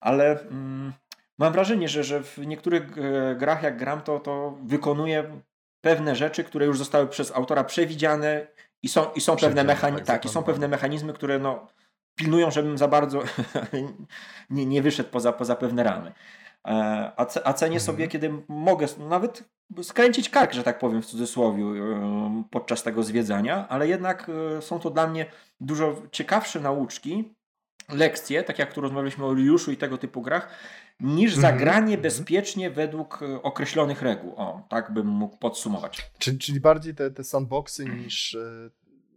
Ale mm, mam wrażenie, że, że w niektórych e, grach, jak gram, to, to wykonuję pewne rzeczy, które już zostały przez autora przewidziane i są, i są pewne mechanizmy, tak, tak, i są pewne mechanizmy, które no, pilnują, żebym za bardzo [laughs] nie, nie wyszedł poza, poza pewne ramy. E, A, a cenię Mhm. sobie, kiedy mogę nawet skręcić kark, że tak powiem w cudzysłowie, e, podczas tego zwiedzania, ale jednak e, są to dla mnie dużo ciekawsze nauczki, lekcje, tak jak tu rozmawialiśmy o Riuszu i tego typu grach, niż Mhm, zagranie mhm. bezpiecznie według określonych reguł. O, tak bym mógł podsumować. Czyli, czyli bardziej te, te sandboxy niż,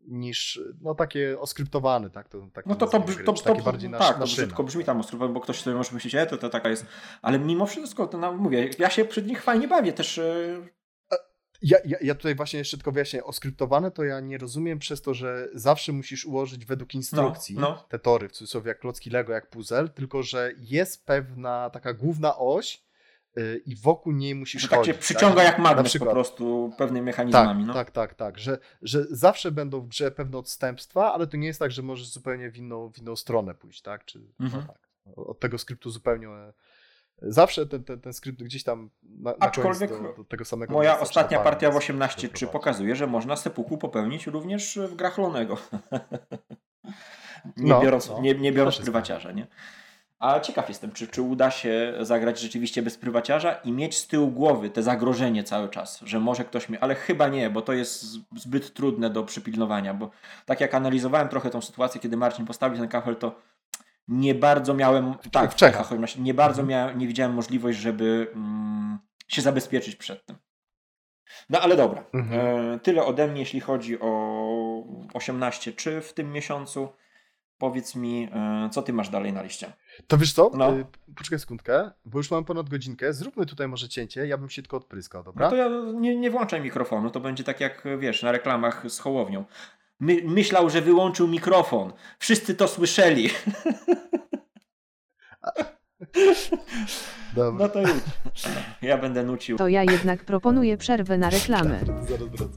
niż no takie oskryptowane, tak? To, tak No to to, to, to, takie bardziej na, tak, na to brzydko brzmi tam ostrówem, bo ktoś sobie może myśleć, e, to, to taka jest, ale mimo wszystko, to no, mówię, ja się przy nich fajnie bawię też. e, Ja, ja, ja tutaj właśnie jeszcze tylko wyjaśnię, oskryptowane to ja nie rozumiem przez to, że zawsze musisz ułożyć według instrukcji No, no. te tory, w cudzysłowie jak klocki Lego, jak puzzle, tylko że jest pewna taka główna oś i wokół niej musisz Że tak cię chodzić. przyciąga jak Na magnes po prostu pewnymi Tak, mechanizmami. no. tak, tak, tak, że, że zawsze będą w grze pewne odstępstwa, ale to nie jest tak, że możesz zupełnie w inną, w inną stronę pójść, tak? Czy, Mhm. no tak. Od tego skryptu zupełnie. Zawsze ten, ten, ten skrypt gdzieś tam na, na Aczkolwiek do, do tego samego Moja ostatnia partia w więc 18 to czy prowadzi. pokazuje, że można sepuku popełnić również w grach Lonego. [laughs] nie No, biorąc, no. nie, nie biorąc prywaciarza, nie? A ciekaw jestem, czy, czy uda się zagrać rzeczywiście bez prywaciarza i mieć z tyłu głowy te zagrożenie cały czas, że może ktoś mnie, ale chyba nie, bo to jest zbyt trudne do przypilnowania, bo tak jak analizowałem trochę tą sytuację, kiedy Marcin postawił ten kafel, to nie bardzo miałem, tak, w Czechach. nie bardzo Mhm. miałem, nie widziałem możliwość, żeby mm, się zabezpieczyć przed tym. No ale dobra, Mhm. e, tyle ode mnie, jeśli chodzi o 18 czy w tym miesiącu. Powiedz mi, e, co ty masz dalej na liście? To wiesz co? No. Y, Poczekaj sekundkę, bo już mam ponad godzinkę. Zróbmy tutaj może cięcie, ja bym się tylko odpryskał, dobra? No to ja nie, nie włączaj mikrofonu, to będzie tak jak wiesz, na reklamach z Hołownią. My, myślał, że wyłączył mikrofon. Wszyscy to słyszeli. [laughs] Dobra, No to już. Ja będę nucił. To ja jednak proponuję przerwę na reklamy. zaraz wracam.